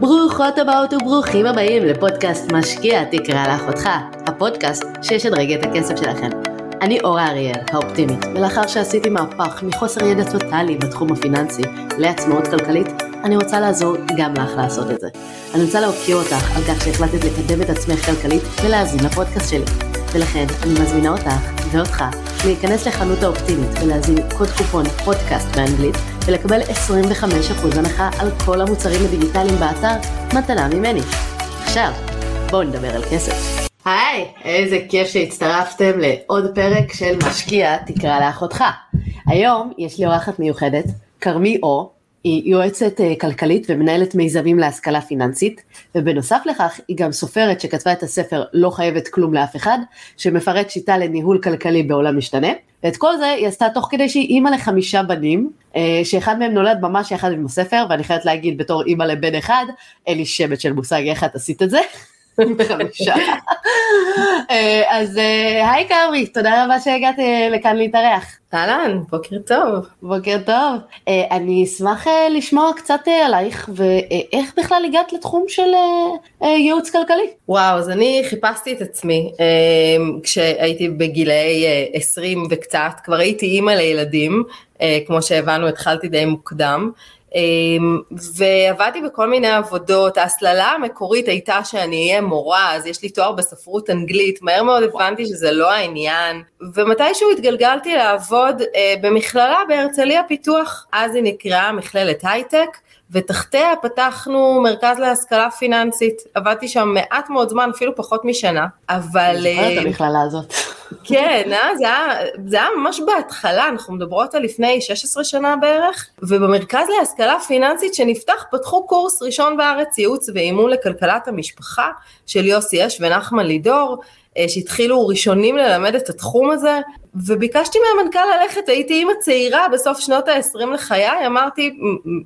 ברוכות הבאות וברוכים הבאים לפודקאסט משקיע תקרא לאחותך, הפודקאסט שישדרג את הכסף שלכם. אני אורה אריאל, האופטימית, ולאחר שעשיתי מהפך מחוסר ידע טוטאלי בתחום הפיננסי לעצמאות כלכלית, אני רוצה לעזור גם לך לעשות את זה. אני רוצה להוקיר אותך על כך שהחלטת לקדם את עצמך כלכלית ולהאזין לפודקאסט שלי. ולכן אני מזמינה אותך ואותך להיכנס לחנות האופטימית ולהזין קוד קופון פודקאסט באנגלית ולקבל 25% הנחה על כל המוצרים הדיגיטליים באתר מתנה ממני. עכשיו, בואו נדבר על כסף. היי, איזה כיף שהצטרפתם לעוד פרק של משקיע תקרא לאחותך. היום יש לי אורחת מיוחדת, כרמי אור, היא יועצת אה, כלכלית ומנהלת מיזמים להשכלה פיננסית, ובנוסף לכך היא גם סופרת שכתבה את הספר לא חייבת כלום לאף אחד, שמפרט שיטה לניהול כלכלי בעולם משתנה, ואת כל זה היא עשתה תוך כדי שהיא אימא לחמישה בנים, אה, שאחד מהם נולד ממש יחד עם הספר, ואני חייבת להגיד בתור אימא לבן אחד, אין לי שמץ של מושג איך את עשית את זה. חמישה. אה, אז אה, היי כרמי, תודה רבה שהגעת אה, לכאן להתארח. אהלן, בוקר טוב. בוקר טוב. אני אשמח לשמוע קצת עלייך ואיך בכלל הגעת לתחום של ייעוץ כלכלי. וואו, אז אני חיפשתי את עצמי כשהייתי בגילאי 20 וקצת, כבר הייתי אימא לילדים, כמו שהבנו התחלתי די מוקדם. אמ, ועבדתי בכל מיני עבודות, ההסללה המקורית הייתה שאני אהיה מורה, אז יש לי תואר בספרות אנגלית, מהר מאוד הבנתי שזה לא העניין, ומתישהו התגלגלתי לעבוד אה, במכללה בהרצליה פיתוח, אז היא נקראה מכללת הייטק, ותחתיה פתחנו מרכז להשכלה פיננסית, עבדתי שם מעט מאוד זמן, אפילו פחות משנה, אבל... אני זוכרת את אה, המכללה הזאת. כן, אה? זה, היה, זה היה ממש בהתחלה, אנחנו מדברות על לפני 16 שנה בערך, ובמרכז להשכלה פיננסית שנפתח פתחו קורס ראשון בארץ ייעוץ ואימון לכלכלת המשפחה של יוסי אש ונחמן לידור, אה, שהתחילו ראשונים ללמד את התחום הזה, וביקשתי מהמנכ"ל ללכת, הייתי אימא צעירה בסוף שנות ה-20 לחיי, אמרתי,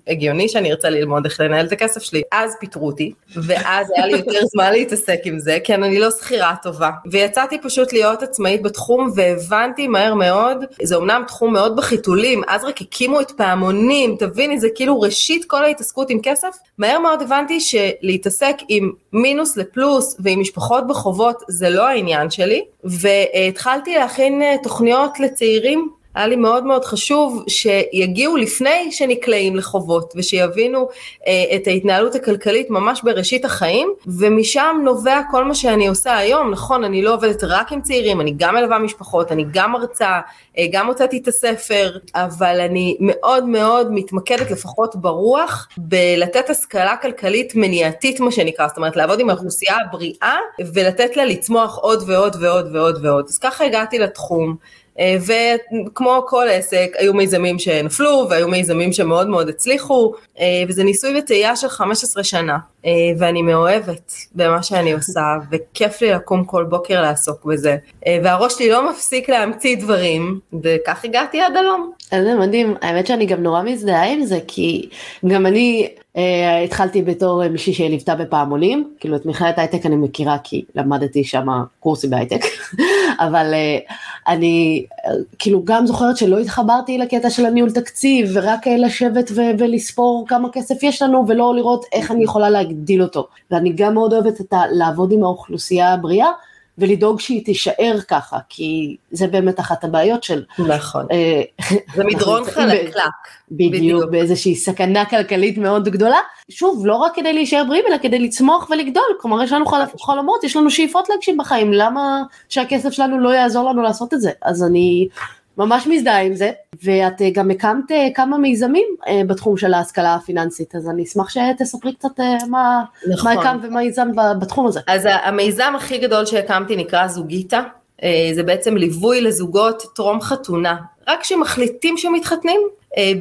הגיוני שאני ארצה ללמוד איך לנהל את הכסף שלי. אז פיטרו אותי, ואז היה לי יותר זמן להתעסק עם זה, כי אני לא שכירה טובה. ויצאתי פשוט להיות עצמאית בתחום, והבנתי מהר מאוד, זה אמנם תחום מאוד בחיתולים, אז רק הקימו את פעמונים, תביני, זה כאילו ראשית כל ההתעסקות עם כסף. מהר מאוד הבנתי שלהתעסק עם מינוס לפלוס ועם משפחות בחובות זה לא העניין שלי, והתחלתי להכין תוכנית. תוכניות לצעירים, היה לי מאוד מאוד חשוב שיגיעו לפני שנקלעים לחובות ושיבינו אה, את ההתנהלות הכלכלית ממש בראשית החיים ומשם נובע כל מה שאני עושה היום, נכון אני לא עובדת רק עם צעירים, אני גם מלווה משפחות, אני גם מרצה, אה, גם הוצאתי את הספר, אבל אני מאוד מאוד מתמקדת לפחות ברוח בלתת השכלה כלכלית מניעתית מה שנקרא, זאת אומרת לעבוד עם האוכלוסייה הבריאה ולתת לה לצמוח עוד ועוד ועוד ועוד ועוד, אז ככה הגעתי לתחום. אה, וכמו כל עסק, היו מיזמים שנפלו והיו מיזמים שמאוד מאוד הצליחו, אה, וזה ניסוי וטעייה של 15 שנה, אה, ואני מאוהבת במה שאני עושה, וכיף לי לקום כל בוקר לעסוק בזה, והראש שלי לא מפסיק להמציא דברים, וכך הגעתי עד הלום. איזה מדהים, האמת שאני גם נורא מזדהה עם זה, כי גם אני התחלתי בתור uh, מישהי שליוותה בפעמונים, כאילו את מכללת הייטק אני מכירה כי למדתי שם קורסים בהייטק, אבל uh, אני uh, כאילו גם זוכרת שלא התחברתי לקטע של הניהול תקציב ורק uh, לשבת ו- ולספור כמה כסף יש לנו ולא לראות איך אני יכולה להגדיל אותו. ואני גם מאוד אוהבת את ה- לעבוד עם האוכלוסייה הבריאה. ולדאוג שהיא תישאר ככה, כי זה באמת אחת הבעיות של... נכון. אה, זה מדרון חלקלק. בדיוק, בדיוק, באיזושהי סכנה כלכלית מאוד גדולה. שוב, לא רק כדי להישאר בריאים, אלא כדי לצמוח ולגדול. כלומר, יש לנו חלומות, יש לנו שאיפות להגשים בחיים, למה שהכסף שלנו לא יעזור לנו לעשות את זה? אז אני ממש מזדהה עם זה, ואת אה, גם הקמת אה, כמה מיזמים אה, בתחום של ההשכלה הפיננסית, אז אני אשמח שתספרי קצת מה, נכון. מה הקמת ומה ייזמת בתחום הזה. אז המיזם הכי גדול שהקמתי נקרא זוגיטה, זה בעצם ליווי לזוגות טרום חתונה, רק כשמחליטים שמתחתנים,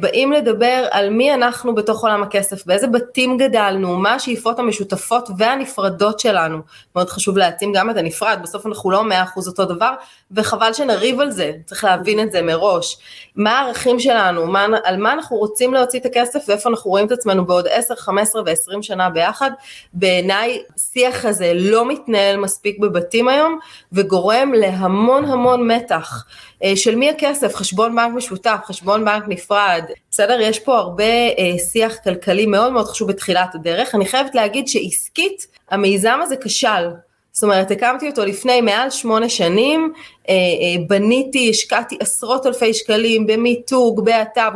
באים לדבר על מי אנחנו בתוך עולם הכסף, באיזה בתים גדלנו, מה השאיפות המשותפות והנפרדות שלנו. מאוד חשוב להעצים גם את הנפרד, בסוף אנחנו לא מאה אחוז אותו דבר, וחבל שנריב על זה, צריך להבין את זה מראש. מה הערכים שלנו, מה, על מה אנחנו רוצים להוציא את הכסף ואיפה אנחנו רואים את עצמנו בעוד 10, 15 ו-20 שנה ביחד. בעיניי שיח הזה לא מתנהל מספיק בבתים היום, וגורם להמון המון מתח. אה, של מי הכסף, חשבון בנק משותף, חשבון בנק נפרד. לבד, בסדר? יש פה הרבה אה, שיח כלכלי מאוד מאוד חשוב בתחילת הדרך. אני חייבת להגיד שעסקית, המיזם הזה כשל. זאת אומרת, הקמתי אותו לפני מעל שמונה שנים, אה, אה, בניתי, השקעתי עשרות אלפי שקלים במיתוג, באתר,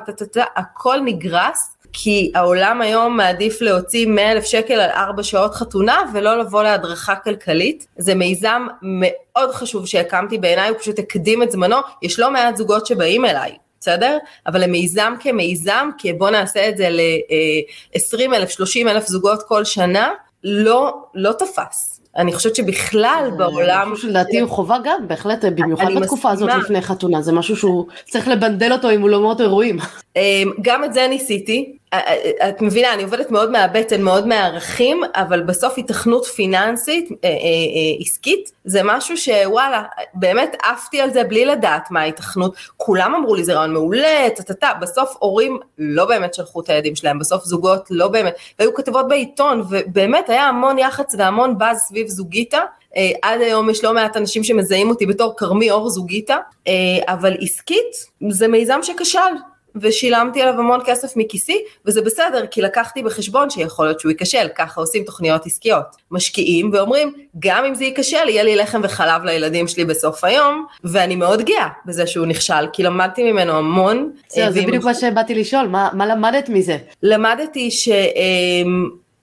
הכל נגרס. כי העולם היום מעדיף להוציא 100 אלף שקל על 4 שעות חתונה ולא לבוא להדרכה כלכלית. זה מיזם מאוד חשוב שהקמתי בעיניי, הוא פשוט הקדים את זמנו, יש לא מעט זוגות שבאים אליי. בסדר? אבל למיזם כמיזם, כי בוא נעשה את זה ל-20 אלף, 30 אלף זוגות כל שנה, לא, לא תפס. אני חושבת שבכלל בעולם... משהו שלדעתי הוא חובה גם, בהחלט, במיוחד בתקופה הזאת לפני חתונה, זה משהו שהוא צריך לבנדל אותו עם אולמות אירועים. אמ, גם את זה ניסיתי, את מבינה, אני עובדת מאוד מהבטן, מאוד מהערכים, אבל בסוף התכנות פיננסית, אה, אה, אה, עסקית, זה משהו שוואלה, באמת עפתי על זה בלי לדעת מה ההתכנות. כולם אמרו לי זה רעיון מעולה, טה-טה-טה, בסוף הורים לא באמת שלחו את הילדים שלהם, בסוף זוגות לא באמת, והיו כתבות בעיתון, ובאמת היה המון יח"צ והמון באז סביב זוגיתה. עד היום יש לא מעט אנשים שמזהים אותי בתור כרמי אור זוגיתה, אבל עסקית זה מיזם שכשל, ושילמתי עליו המון כסף מכיסי, וזה בסדר, כי לקחתי בחשבון שיכול להיות שהוא ייכשל, ככה עושים תוכניות עסקיות. משקיעים ואומרים, גם אם זה ייכשל, יהיה לי לחם וחלב לילדים שלי בסוף היום, ואני מאוד גאה בזה שהוא נכשל, כי למדתי ממנו המון. זה, זה בדיוק מה שבאתי לשאול, מה, מה למדת מזה? למדתי ש...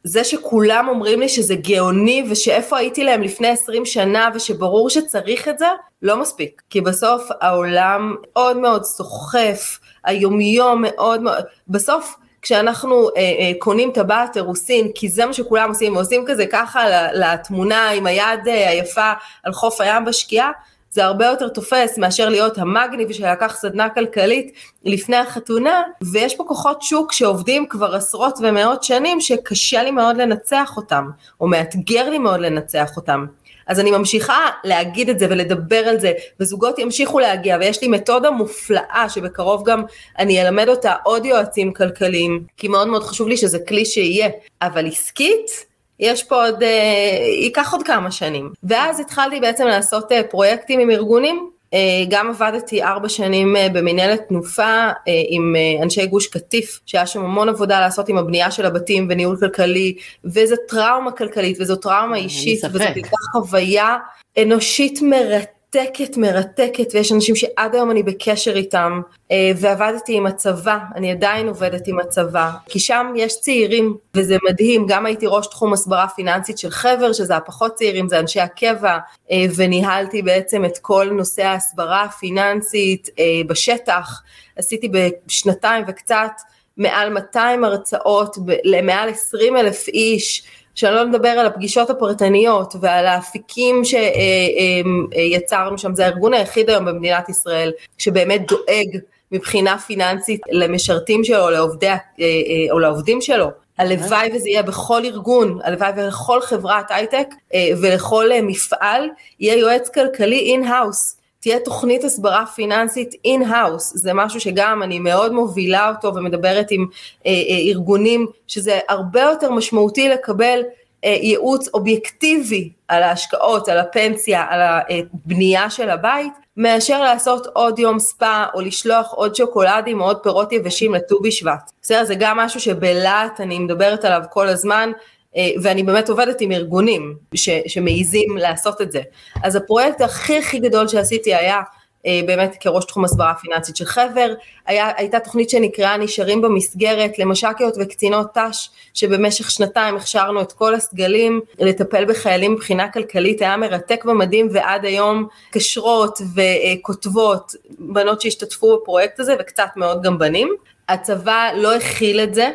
זה שכולם אומרים לי שזה גאוני ושאיפה הייתי להם לפני 20 שנה ושברור שצריך את זה, לא מספיק. כי בסוף העולם מאוד מאוד סוחף, היומיום מאוד מאוד, בסוף כשאנחנו אה, אה, קונים טבעת אירוסין, כי זה מה שכולם עושים, ועושים כזה ככה לתמונה עם היד אה, היפה על חוף הים בשקיעה, זה הרבה יותר תופס מאשר להיות המגניב שלקח סדנה כלכלית לפני החתונה, ויש פה כוחות שוק שעובדים כבר עשרות ומאות שנים שקשה לי מאוד לנצח אותם, או מאתגר לי מאוד לנצח אותם. אז אני ממשיכה להגיד את זה ולדבר על זה, וזוגות ימשיכו להגיע, ויש לי מתודה מופלאה שבקרוב גם אני אלמד אותה עוד יועצים כלכליים, כי מאוד מאוד חשוב לי שזה כלי שיהיה, אבל עסקית, יש פה עוד, אה, ייקח עוד כמה שנים. ואז התחלתי בעצם לעשות אה, פרויקטים עם ארגונים, גם עבדתי ארבע שנים במנהלת תנופה עם אנשי גוש קטיף, שהיה שם המון עבודה לעשות עם הבנייה של הבתים וניהול כלכלי, וזו טראומה כלכלית וזו טראומה אישית, וזו הייתה חוויה אנושית מרתקת. מרתקת, מרתקת, ויש אנשים שעד היום אני בקשר איתם, אה, ועבדתי עם הצבא, אני עדיין עובדת עם הצבא, כי שם יש צעירים, וזה מדהים, גם הייתי ראש תחום הסברה פיננסית של חבר, שזה הפחות צעירים, זה אנשי הקבע, אה, וניהלתי בעצם את כל נושא ההסברה הפיננסית אה, בשטח, עשיתי בשנתיים וקצת מעל 200 הרצאות למעל 20 אלף איש, שאני לא מדבר על הפגישות הפרטניות ועל האפיקים שיצרנו שם, זה הארגון היחיד היום במדינת ישראל שבאמת דואג מבחינה פיננסית למשרתים שלו לעובדי, אה, אה, או לעובדים שלו. הלוואי וזה יהיה בכל ארגון, הלוואי ולכל חברת הייטק אה, ולכל מפעל יהיה יועץ כלכלי in-house. תהיה תוכנית הסברה פיננסית in-house, זה משהו שגם אני מאוד מובילה אותו ומדברת עם אה, אה, ארגונים, שזה הרבה יותר משמעותי לקבל אה, ייעוץ אובייקטיבי על ההשקעות, על הפנסיה, על הבנייה של הבית, מאשר לעשות עוד יום ספא או לשלוח עוד שוקולדים או עוד פירות יבשים לט"ו בשבט. בסדר, זה גם משהו שבלהט אני מדברת עליו כל הזמן, אה, ואני באמת עובדת עם ארגונים ש, שמעיזים לעשות את זה. אז הפרויקט הכי הכי גדול שעשיתי היה אה, באמת כראש תחום הסברה פיננסית של חבר, היה, הייתה תוכנית שנקראה נשארים במסגרת למש"קיות וקצינות ת"ש, שבמשך שנתיים הכשרנו את כל הסגלים לטפל בחיילים מבחינה כלכלית, היה מרתק ומדהים ועד היום קשרות וכותבות, בנות שהשתתפו בפרויקט הזה וקצת מאוד גם בנים. הצבא לא הכיל את זה, אה,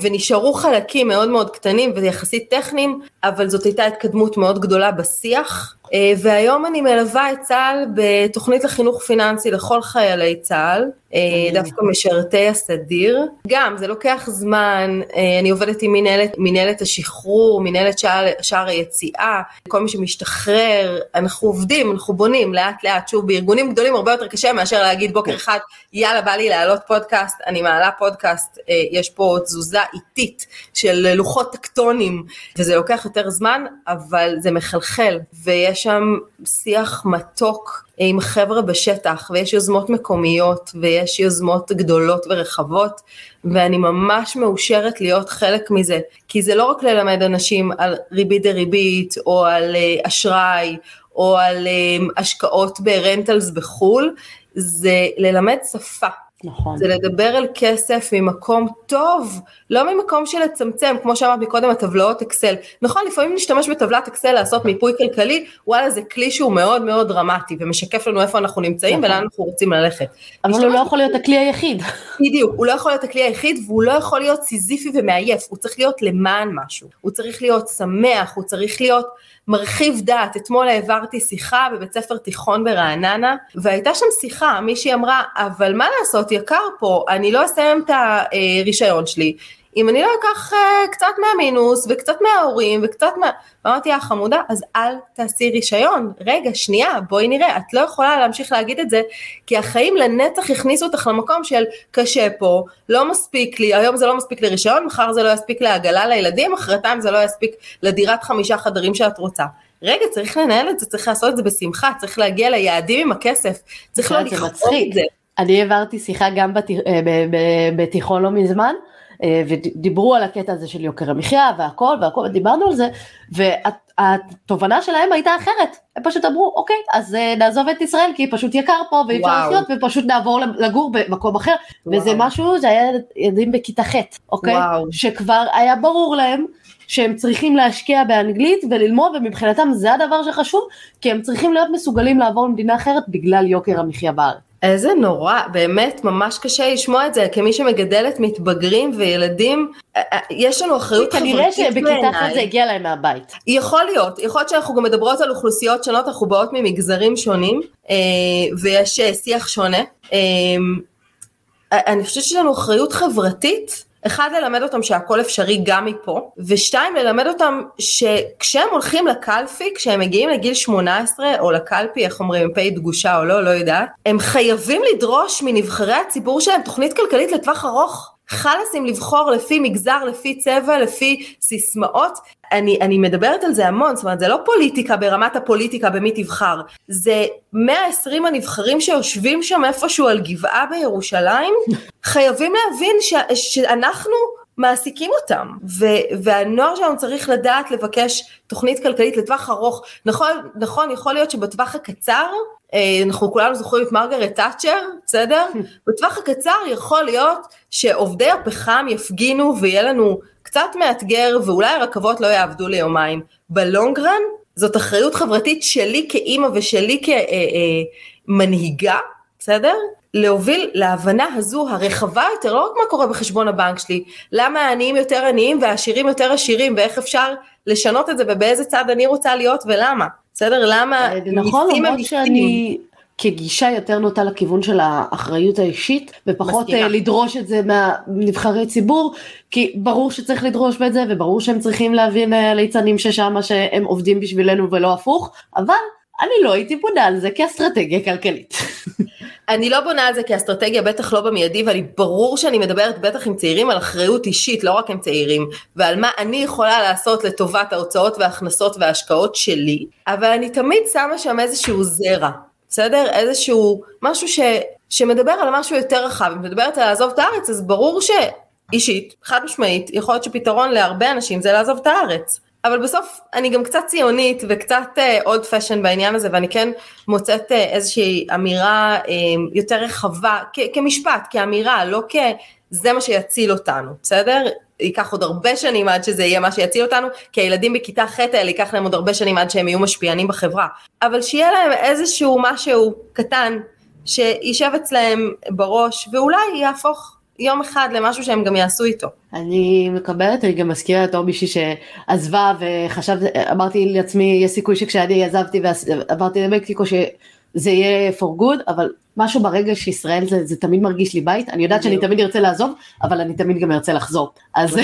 ונשארו חלקים מאוד מאוד קטנים ויחסית טכניים, אבל זאת הייתה התקדמות מאוד גדולה בשיח. אה, והיום אני מלווה את צה"ל בתוכנית לחינוך פיננסי לכל חיילי צה"ל, אה, דווקא משרתי הסדיר. גם, זה לוקח זמן, אני עובדת עם מנהלת, מנהלת השחרור, מנהלת שער, שער היציאה, כל מי שמשתחרר, אנחנו עובדים, אנחנו בונים לאט לאט, שוב, בארגונים גדולים הרבה יותר קשה מאשר להגיד בוקר אחד, יאללה, בא לי להעלות פודקאסט, אני מעלה פודקאסט, יש פה תזוזה איטית של לוחות טקטונים, וזה לוקח יותר זמן, אבל זה מחלחל, ויש שם שיח מתוק עם חבר'ה בשטח, ויש יוזמות מקומיות, ויש יוזמות גדולות ורחבות, ואני ממש מאושרת להיות חלק מזה, כי זה לא רק ללמד אנשים על ריבית דריבית, או על אה, אשראי, או על אה, השקעות ב rentals בחו"ל, זה ללמד שפה. נכון. זה לדבר על כסף ממקום טוב, לא ממקום של לצמצם, כמו שאמרת מקודם, הטבלאות אקסל. נכון, לפעמים נשתמש בטבלת אקסל לעשות מיפוי כלכלי, וואלה זה כלי שהוא מאוד מאוד דרמטי, ומשקף לנו איפה אנחנו נמצאים נכון. ולאן אנחנו רוצים ללכת. אבל הוא לא יכול להיות הכלי היחיד. בדיוק, הוא לא יכול להיות הכלי היחיד, והוא לא יכול להיות סיזיפי ומעייף, הוא צריך להיות למען משהו, הוא צריך להיות שמח, הוא צריך להיות... מרחיב דעת, אתמול העברתי שיחה בבית ספר תיכון ברעננה, והייתה שם שיחה, מישהי אמרה, אבל מה לעשות, יקר פה, אני לא אסיים את הרישיון שלי, אם אני לא אקח uh, קצת מהמינוס וקצת מההורים וקצת מה... ואמרתי לה, חמודה, אז אל תעשי רישיון. רגע, שנייה, בואי נראה, את לא יכולה להמשיך להגיד את זה, כי החיים לנצח הכניסו אותך למקום של קשה פה, לא מספיק לי, היום זה לא מספיק לרישיון, מחר זה לא יספיק לעגלה לילדים, מחרתיים זה לא יספיק לדירת חמישה חדרים שאת רוצה. רגע, צריך לנהל את זה, צריך לעשות את זה בשמחה, צריך להגיע ליעדים עם הכסף, צריך לא לכתוב את זה. אני העברתי שיחה גם אה, בתיכון לא מזמן, אה, ודיברו על הקטע הזה של יוקר המחיה והכל והכל, ודיברנו על זה, והתובנה שלהם הייתה אחרת, הם פשוט אמרו, אוקיי, אז אה, נעזוב את ישראל כי פשוט יקר פה ואי אפשר לחיות, ופשוט נעבור לגור במקום אחר, וואו. וזה משהו, זה היה ילדים בכיתה ח', אוקיי? וואו. שכבר היה ברור להם שהם צריכים להשקיע באנגלית וללמוד ומבחינתם זה הדבר שחשוב כי הם צריכים להיות מסוגלים לעבור למדינה אחרת בגלל יוקר המחיה בארץ. איזה נורא, באמת ממש קשה לשמוע את זה, כמי שמגדלת מתבגרים וילדים, אה, אה, יש לנו אחריות חברתית בעיניי. כנראה שבכיתה אחת זה הגיע להם מהבית. יכול להיות, יכול להיות שאנחנו גם מדברות על אוכלוסיות שונות, אנחנו באות ממגזרים שונים, אה, ויש שיח שונה. אני חושבת שיש לנו אחריות חברתית אחד, ללמד אותם שהכל אפשרי גם מפה, ושתיים, ללמד אותם שכשהם הולכים לקלפי, כשהם מגיעים לגיל 18, או לקלפי, איך אומרים, פ' דגושה או לא, לא יודעת, הם חייבים לדרוש מנבחרי הציבור שלהם תוכנית כלכלית לטווח ארוך. חלאסים לבחור לפי מגזר, לפי צבע, לפי סיסמאות. אני, אני מדברת על זה המון, זאת אומרת זה לא פוליטיקה ברמת הפוליטיקה במי תבחר, זה 120 הנבחרים שיושבים שם איפשהו על גבעה בירושלים, חייבים להבין ש, שאנחנו מעסיקים אותם, ו, והנוער שלנו צריך לדעת לבקש תוכנית כלכלית לטווח ארוך. נכון, נכון, יכול להיות שבטווח הקצר, אנחנו כולנו זוכרים את מרגרט תאצ'ר, בסדר? בטווח הקצר יכול להיות שעובדי הפחם יפגינו ויהיה לנו קצת מאתגר ואולי הרכבות לא יעבדו ליומיים. בלונגרן זאת אחריות חברתית שלי כאימא ושלי כמנהיגה, אה, בסדר? להוביל להבנה הזו הרחבה יותר, לא רק מה קורה בחשבון הבנק שלי, למה העניים יותר עניים והעשירים יותר עשירים ואיך אפשר לשנות את זה ובאיזה צד אני רוצה להיות ולמה, בסדר? למה אה, נכון, למרות שאני כגישה יותר נוטה לכיוון של האחריות האישית ופחות מסכימה. אה, לדרוש את זה מהנבחרי ציבור כי ברור שצריך לדרוש את זה וברור שהם צריכים להבין אה, ליצנים ששם שהם עובדים בשבילנו ולא הפוך אבל אני לא הייתי בונה על זה כאסטרטגיה כלכלית. אני לא בונה על זה כאסטרטגיה, בטח לא במיידי, ואני ברור שאני מדברת בטח עם צעירים על אחריות אישית, לא רק עם צעירים, ועל מה אני יכולה לעשות לטובת ההוצאות וההכנסות וההשקעות שלי, אבל אני תמיד שמה שם איזשהו זרע, בסדר? איזשהו משהו ש, שמדבר על משהו יותר רחב, אם מדברת על לעזוב את הארץ, אז ברור שאישית, חד משמעית, יכול להיות שפתרון להרבה אנשים זה לעזוב את הארץ. אבל בסוף אני גם קצת ציונית וקצת עוד uh, passion בעניין הזה ואני כן מוצאת uh, איזושהי אמירה uh, יותר רחבה כ- כמשפט, כאמירה, לא כזה מה שיציל אותנו, בסדר? ייקח עוד הרבה שנים עד שזה יהיה מה שיציל אותנו, כי הילדים בכיתה ח' האלה ייקח להם עוד הרבה שנים עד שהם יהיו משפיענים בחברה, אבל שיהיה להם איזשהו משהו קטן שישב אצלם בראש ואולי יהפוך יום אחד למשהו שהם גם יעשו איתו. אני מקבלת, אני גם מזכירה את מישהי שעזבה וחשבתי, אמרתי לעצמי, יש סיכוי שכשאני עזבתי ועברתי למקסיקו שזה יהיה for good, אבל משהו ברגע שישראל זה, זה תמיד מרגיש לי בית, אני יודעת שאני תמיד ארצה לעזוב, אבל אני תמיד גם ארצה לחזור. אז...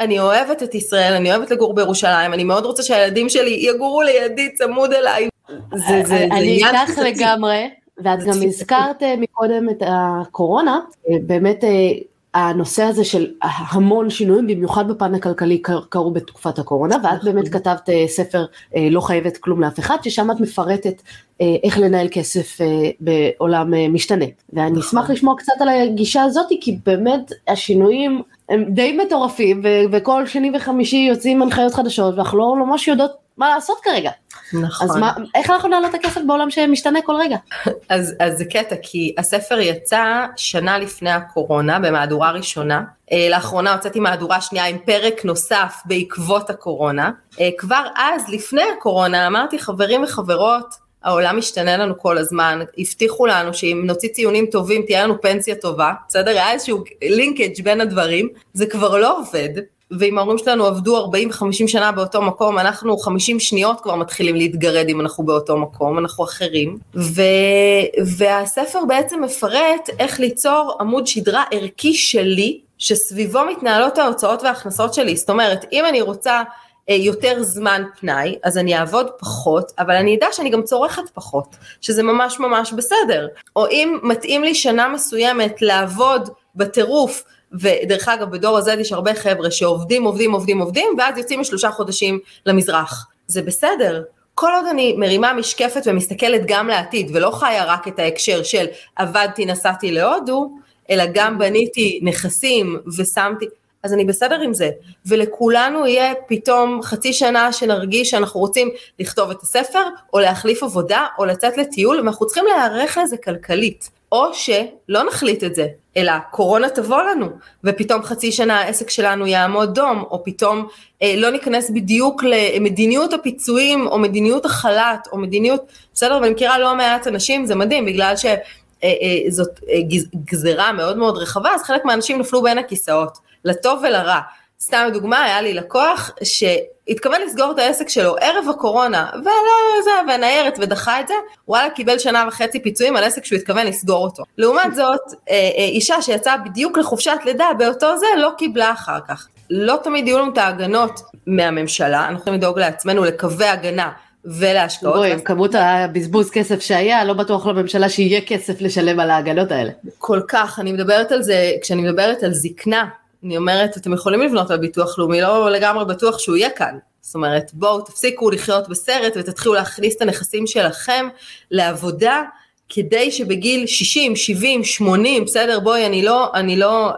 אני אוהבת את ישראל, אני אוהבת לגור בירושלים, אני מאוד רוצה שהילדים שלי יגורו לידי צמוד אליי. זה, זה, אני איתך לגמרי. ואת גם הזכרת אה, מקודם את הקורונה, אה, באמת אה, הנושא הזה של המון שינויים, במיוחד בפן הכלכלי קרו בתקופת הקורונה, ואת באמת נכון. כתבת אה, ספר לא חייבת כלום לאף אחד, ששם את מפרטת איך לנהל כסף בעולם משתנה. ואני נכון. אשמח לשמוע קצת על הגישה הזאת, כי באמת השינויים הם די מטורפים, וכל שני וחמישי יוצאים הנחיות חדשות, ואנחנו לא ממש יודעות מה לעשות כרגע. נכון. אז מה, איך אנחנו נעלה את הכסף בעולם שמשתנה כל רגע? אז, אז זה קטע, כי הספר יצא שנה לפני הקורונה, במהדורה ראשונה. אה, לאחרונה הוצאתי מהדורה שנייה עם פרק נוסף בעקבות הקורונה. אה, כבר אז, לפני הקורונה, אמרתי חברים וחברות, העולם משתנה לנו כל הזמן, הבטיחו לנו שאם נוציא ציונים טובים תהיה לנו פנסיה טובה, בסדר? היה איזשהו לינקג' בין הדברים, זה כבר לא עובד, ואם ההורים שלנו עבדו 40 ו-50 שנה באותו מקום, אנחנו 50 שניות כבר מתחילים להתגרד אם אנחנו באותו מקום, אנחנו אחרים. ו... והספר בעצם מפרט איך ליצור עמוד שדרה ערכי שלי, שסביבו מתנהלות ההוצאות וההכנסות שלי. זאת אומרת, אם אני רוצה אה, יותר זמן פנאי, אז אני אעבוד פחות, אבל אני אדע שאני גם צורכת פחות, שזה ממש ממש בסדר. או אם מתאים לי שנה מסוימת לעבוד בטירוף, ודרך אגב בדור הזה יש הרבה חבר'ה שעובדים עובדים עובדים עובדים ואז יוצאים לשלושה חודשים למזרח, זה בסדר. כל עוד אני מרימה משקפת ומסתכלת גם לעתיד ולא חיה רק את ההקשר של עבדתי נסעתי להודו, אלא גם בניתי נכסים ושמתי, אז אני בסדר עם זה. ולכולנו יהיה פתאום חצי שנה שנרגיש שאנחנו רוצים לכתוב את הספר, או להחליף עבודה, או לצאת לטיול, ואנחנו צריכים להיערך לזה כלכלית. או שלא נחליט את זה, אלא קורונה תבוא לנו, ופתאום חצי שנה העסק שלנו יעמוד דום, או פתאום אה, לא ניכנס בדיוק למדיניות הפיצויים, או מדיניות החל"ת, או מדיניות, בסדר, ואני מכירה לא מעט אנשים, זה מדהים, בגלל שזאת אה, אה, אה, גזרה מאוד מאוד רחבה, אז חלק מהאנשים נפלו בין הכיסאות, לטוב ולרע. סתם דוגמה, היה לי לקוח שהתכוון לסגור את העסק שלו ערב הקורונה, ולא זה, וניירת ודחה את זה, וואלה קיבל שנה וחצי פיצויים על עסק שהוא התכוון לסגור אותו. לעומת זאת, אה, אה, אישה שיצאה בדיוק לחופשת לידה באותו זה, לא קיבלה אחר כך. לא תמיד יהיו לנו את ההגנות מהממשלה, אנחנו יכולים לדאוג לעצמנו לקווי הגנה ולהשקעות. בואי, עם כמות הבזבוז כסף שהיה, לא בטוח לממשלה שיהיה כסף לשלם על ההגנות האלה. כל כך, אני מדברת על זה, כשאני מדברת על זקנה, אני אומרת, אתם יכולים לבנות על ביטוח לאומי, לא לגמרי בטוח שהוא יהיה כאן. זאת אומרת, בואו תפסיקו לחיות בסרט ותתחילו להכניס את הנכסים שלכם לעבודה, כדי שבגיל 60, 70, 80, בסדר, בואי, אני לא, אני לא,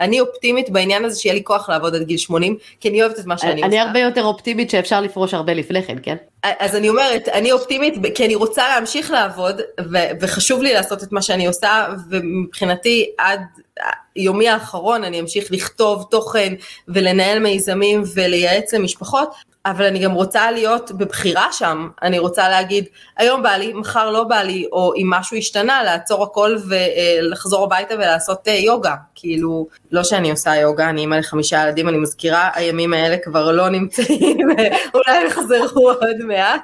אני אופטימית בעניין הזה שיהיה לי כוח לעבוד עד גיל 80, כי אני אוהבת את מה שאני אני עושה. אני הרבה יותר אופטימית שאפשר לפרוש הרבה לפני כן, כן? אז אני אומרת, אני אופטימית כי אני רוצה להמשיך לעבוד, ו- וחשוב לי לעשות את מה שאני עושה, ומבחינתי עד יומי האחרון אני אמשיך לכתוב תוכן ולנהל מיזמים ולייעץ למשפחות, אבל אני גם רוצה להיות בבחירה שם, אני רוצה להגיד, היום בא לי, מחר לא בא לי, או אם משהו השתנה, לעצור הכל ולחזור הביתה ולעשות אה, יוגה, כאילו, לא שאני עושה יוגה, אני אימא לחמישה ילדים, אני מזכירה, הימים האלה כבר לא נמצאים, אולי יחזרו עוד מעט,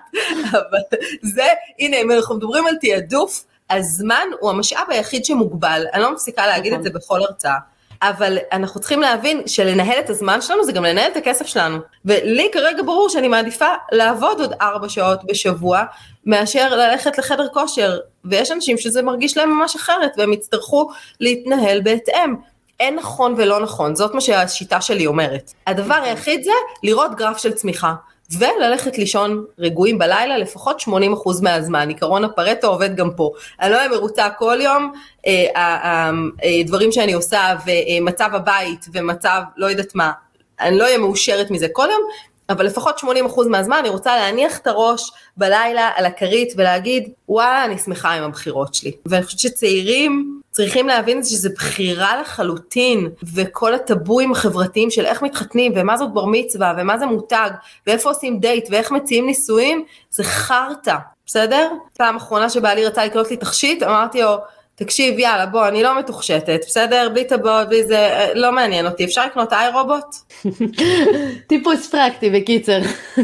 אבל זה, הנה, אם אנחנו מדברים על תעדוף, הזמן הוא המשאב היחיד שמוגבל, אני לא מפסיקה להגיד את זה בכל הרצאה. אבל אנחנו צריכים להבין שלנהל את הזמן שלנו זה גם לנהל את הכסף שלנו. ולי כרגע ברור שאני מעדיפה לעבוד עוד ארבע שעות בשבוע, מאשר ללכת לחדר כושר, ויש אנשים שזה מרגיש להם ממש אחרת, והם יצטרכו להתנהל בהתאם. אין נכון ולא נכון, זאת מה שהשיטה שלי אומרת. הדבר היחיד זה לראות גרף של צמיחה. וללכת לישון רגועים בלילה לפחות 80% מהזמן, עיקרון הפרטו עובד גם פה. אני לא אהיה מרוצה כל יום, הדברים אה, אה, שאני עושה ומצב הבית ומצב לא יודעת מה, אני לא אהיה מאושרת מזה. כל יום, אבל לפחות 80% מהזמן אני רוצה להניח את הראש בלילה על הכרית ולהגיד וואלה אני שמחה עם הבחירות שלי. ואני חושבת שצעירים צריכים להבין שזה בחירה לחלוטין וכל הטבואים החברתיים של איך מתחתנים ומה זאת בר מצווה ומה זה מותג ואיפה עושים דייט ואיך מציעים נישואים זה חרטא בסדר? פעם אחרונה שבעלי רצה לקנות לי תכשיט אמרתי לו תקשיב, יאללה, בוא, אני לא מתוחשטת, בסדר? בלי טבעות, בלי זה, אה, לא מעניין אותי, אפשר לקנות איי רובוט? טיפוס פרקטי, בקיצר. כן,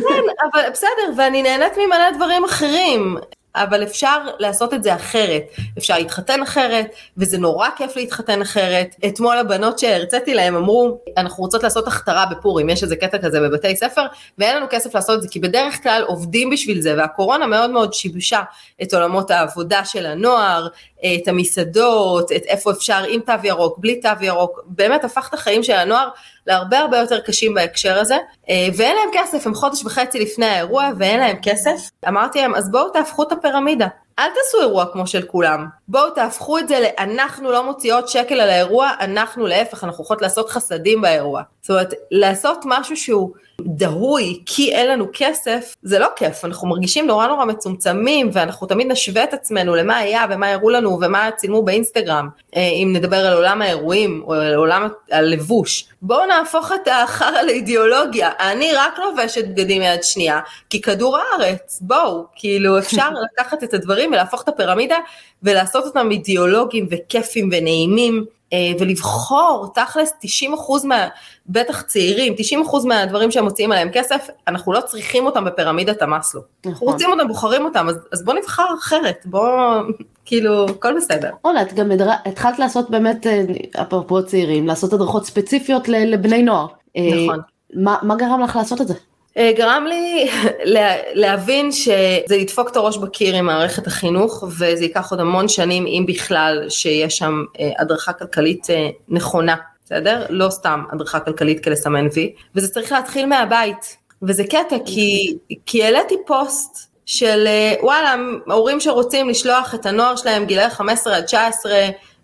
אבל בסדר, ואני נהנית ממלא דברים אחרים. אבל אפשר לעשות את זה אחרת, אפשר להתחתן אחרת, וזה נורא כיף להתחתן אחרת. אתמול הבנות שהרציתי להם אמרו, אנחנו רוצות לעשות הכתרה בפורים, יש איזה קטע כזה בבתי ספר, ואין לנו כסף לעשות את זה, כי בדרך כלל עובדים בשביל זה, והקורונה מאוד מאוד שיבשה את עולמות העבודה של הנוער, את המסעדות, את איפה אפשר עם תו ירוק, בלי תו ירוק, באמת הפך את החיים של הנוער להרבה הרבה יותר קשים בהקשר הזה, אה, ואין להם כסף, הם חודש וחצי לפני האירוע ואין להם כסף. אמרתי להם, אז בואו תהפכו את הפירמידה. אל תעשו אירוע כמו של כולם. בואו תהפכו את זה ל"אנחנו לא מוציאות שקל על האירוע, אנחנו להפך, אנחנו יכולות לעשות חסדים באירוע". זאת אומרת, לעשות משהו שהוא דהוי כי אין לנו כסף, זה לא כיף, אנחנו מרגישים נורא נורא מצומצמים, ואנחנו תמיד נשווה את עצמנו למה היה ומה הראו לנו ומה צילמו באינסטגרם, אה, אם נדבר על עולם האירועים או על עולם הלבוש. בואו נהפוך את החרא לאידיאולוגיה, אני רק לובשת בגדים יד שנייה, כי כדור הארץ, בואו, כאילו אפשר לקחת את הדברים ולהפוך את הפירמידה ולעשות אותם אידיאולוגיים וכיפים ונעימים. אה, ולבחור תכלס 90% מה, בטח צעירים, 90% מהדברים שהם מוציאים עליהם כסף, אנחנו לא צריכים אותם בפירמידת המאסלו. נכון. אנחנו רוצים אותם, בוחרים אותם, אז, אז בוא נבחר אחרת, בוא, כאילו, הכל בסדר. אולה, את גם הדר... התחלת לעשות באמת, אה, אפרופו צעירים, לעשות הדרכות ספציפיות לבני נוער. אה, נכון. מה, מה גרם לך לעשות את זה? אה, גרם לי להבין שזה ידפוק את הראש בקיר עם מערכת החינוך וזה ייקח עוד המון שנים אם בכלל שיש שם אה, הדרכה כלכלית אה, נכונה, בסדר? לא סתם הדרכה כלכלית כלסמן וי וזה צריך להתחיל מהבית וזה קטע כי, כי העליתי פוסט של וואלה הורים שרוצים לשלוח את הנוער שלהם גילאי 15 עד 19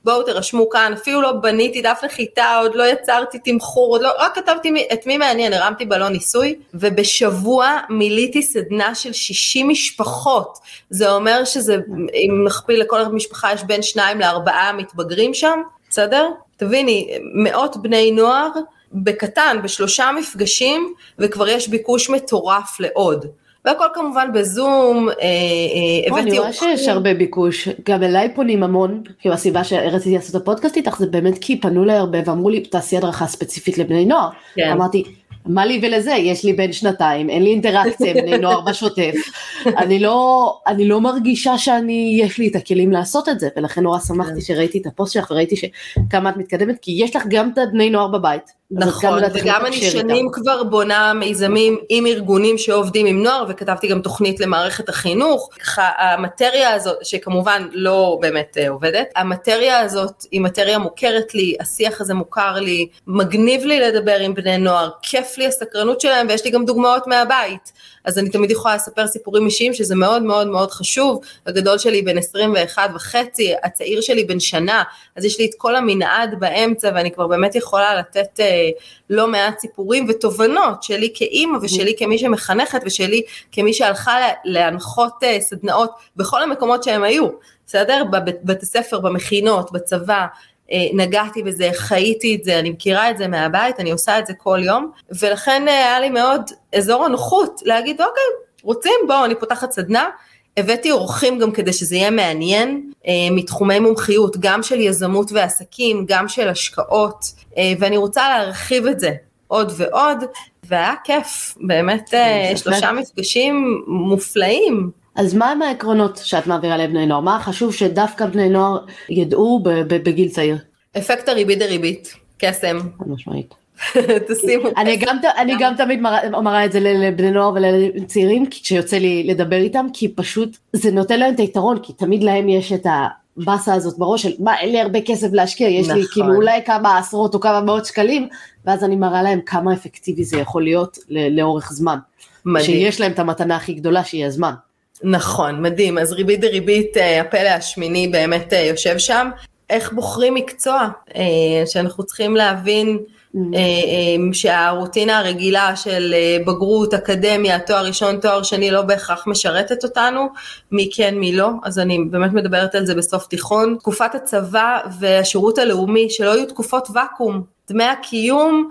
בואו תירשמו כאן, אפילו לא בניתי דף נחיתה, עוד לא יצרתי תמחור, עוד לא, רק כתבתי את מי מעניין, הרמתי בלון ניסוי, ובשבוע מיליתי סדנה של 60 משפחות. זה אומר שזה, אם נכפיל לכל משפחה יש בין שניים לארבעה מתבגרים שם, בסדר? תביני, מאות בני נוער, בקטן, בשלושה מפגשים, וכבר יש ביקוש מטורף לעוד. והכל כמובן בזום, אה, אה, הבאתי... אני רואה שיש הרבה ביקוש, גם אליי פונים המון, כאילו הסיבה שרציתי לעשות את הפודקאסט איתך זה באמת כי פנו לי הרבה ואמרו לי תעשי הדרכה ספציפית לבני נוער, כן. אמרתי מה לי ולזה, יש לי בן שנתיים, אין לי אינטראקציה עם בני נוער בשוטף, אני לא, אני לא מרגישה שאני, יש לי את הכלים לעשות את זה, ולכן נורא שמחתי כן. שראיתי את הפוסט שלך וראיתי שכמה את מתקדמת, כי יש לך גם את בני נוער בבית. נכון, וגם אני שנים איתם. כבר בונה מיזמים עם ארגונים שעובדים עם נוער, וכתבתי גם תוכנית למערכת החינוך, ככה המטריה הזאת, שכמובן לא באמת uh, עובדת, המטריה הזאת היא מטריה מוכרת לי, השיח הזה מוכר לי, מגניב לי לדבר עם בני נוער, כיף לי הסקרנות שלהם, ויש לי גם דוגמאות מהבית. אז אני תמיד יכולה לספר סיפורים אישיים שזה מאוד מאוד מאוד חשוב, הגדול שלי בן 21 וחצי, הצעיר שלי בן שנה, אז יש לי את כל המנעד באמצע ואני כבר באמת יכולה לתת אה, לא מעט סיפורים ותובנות שלי כאימא ושלי כמי שמחנכת ושלי כמי שהלכה להנחות אה, סדנאות בכל המקומות שהם היו, בסדר? בבית הספר, במכינות, בצבא, נגעתי בזה, חייתי את זה, אני מכירה את זה מהבית, אני עושה את זה כל יום, ולכן אה, היה לי מאוד אזור הנוחות להגיד, אוקיי, רוצים? בואו, אני פותחת סדנה. הבאתי אורחים גם כדי שזה יהיה מעניין אה, מתחומי מומחיות, גם של יזמות ועסקים, גם של השקעות, אה, ואני רוצה להרחיב את זה עוד ועוד, והיה כיף, באמת אה, שלושה מפגשים מופלאים. אז מה הם העקרונות שאת מעבירה לבני נוער? מה חשוב שדווקא בני נוער ידעו בגיל צעיר? אפקט הריבית דריבית, קסם. משמעית. תשימו. אני גם, אני גם תמיד מראה את זה לבני נוער ולצעירים כשיוצא לי לדבר איתם כי פשוט זה נותן להם את היתרון כי תמיד להם יש את הבאסה הזאת בראש של מה אין לי הרבה כסף להשקיע יש נכון. לי כאילו אולי כמה עשרות או כמה מאות שקלים ואז אני מראה להם כמה אפקטיבי זה יכול להיות לאורך זמן. מדהים. שיש להם את המתנה הכי גדולה שהיא הזמן. נכון, מדהים. אז ריבית דריבית, אה, הפלא השמיני באמת אה, יושב שם. איך בוחרים מקצוע? אה, שאנחנו צריכים להבין mm. שהרוטינה הרגילה של בגרות, אקדמיה, תואר ראשון, תואר שני, לא בהכרח משרתת אותנו, מי כן, מי לא. אז אני באמת מדברת על זה בסוף תיכון. תקופת הצבא והשירות הלאומי, שלא יהיו תקופות ואקום. דמי הקיום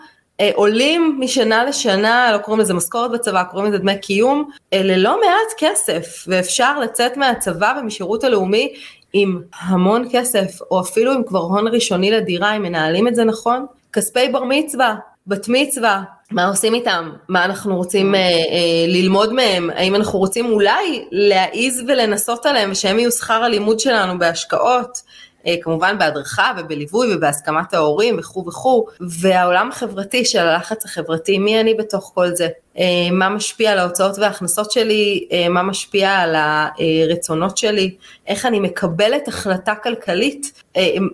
עולים משנה לשנה, לא קוראים לזה משכורת בצבא, קוראים לזה דמי קיום, אלה לא מעט כסף, ואפשר לצאת מהצבא ומשירות הלאומי עם המון כסף, או אפילו עם כבר הון ראשוני לדירה, אם מנהלים את זה נכון. כספי בר מצווה, בת מצווה, מה עושים איתם? מה אנחנו רוצים אה, אה, ללמוד מהם? האם אנחנו רוצים אולי להעיז ולנסות עליהם ושהם יהיו שכר הלימוד שלנו בהשקעות? אה, כמובן בהדרכה ובליווי ובהסכמת ההורים וכו' וכו', והעולם החברתי של הלחץ החברתי, מי אני בתוך כל זה? אה, מה משפיע על ההוצאות וההכנסות שלי, מה משפיע על הרצונות שלי, איך אני מקבלת החלטה כלכלית,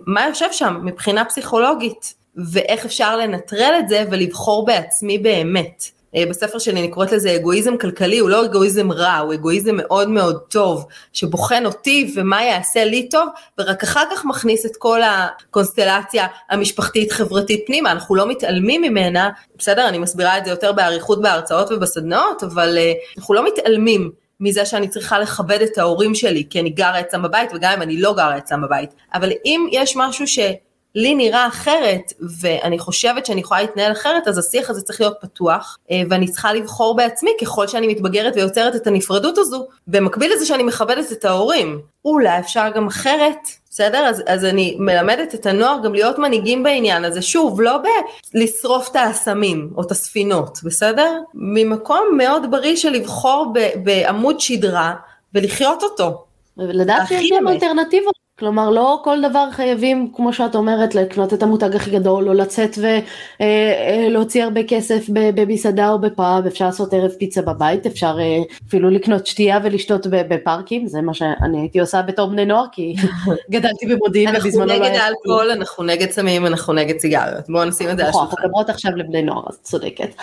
מה יושב שם מבחינה פסיכולוגית, ואיך אפשר לנטרל את זה ולבחור בעצמי באמת. אה, בספר שלי אני קוראת לזה אגואיזם כלכלי, הוא לא אגואיזם רע, הוא אגואיזם מאוד מאוד טוב, שבוחן אותי ומה יעשה לי טוב, ורק אחר כך מכניס את כל הקונסטלציה המשפחתית חברתית פנימה, אנחנו לא מתעלמים ממנה, בסדר, אני מסבירה את זה יותר באריכות בהרצאות ובסדנאות, אבל אה, אנחנו לא מתעלמים. מזה שאני צריכה לכבד את ההורים שלי, כי אני גרה אצלם בבית, וגם אם אני לא גרה אצלם בבית. אבל אם יש משהו ש... לי נראה אחרת, ואני חושבת שאני יכולה להתנהל אחרת, אז השיח הזה צריך להיות פתוח, אה, ואני צריכה לבחור בעצמי ככל שאני מתבגרת ויוצרת את הנפרדות הזו, במקביל לזה שאני מכבדת את ההורים. אולי אפשר גם אחרת, בסדר? אז, אז אני מלמדת את הנוער גם להיות מנהיגים בעניין הזה, שוב, לא בלשרוף את האסמים או את הספינות, בסדר? ממקום מאוד בריא של לבחור בעמוד שדרה ולחיות אותו. ולדעת שיש גם אלטרנטיבות כלומר לא כל דבר חייבים כמו שאת אומרת לקנות את המותג הכי גדול או לצאת ולהוציא אה, אה, הרבה כסף במסעדה או בפאב אפשר לעשות ערב פיצה בבית אפשר אה, אפילו לקנות שתייה ולשתות בפארקים זה מה שאני הייתי עושה בתור בני נוער כי גדלתי במודיעין ובזמנו לא היה... אנחנו נגד אלכוהול אנחנו נגד סמים אנחנו נגד סיגריות בואו נשים את זה על השולחן. אנחנו מדברות עכשיו לבני נוער אז צודקת.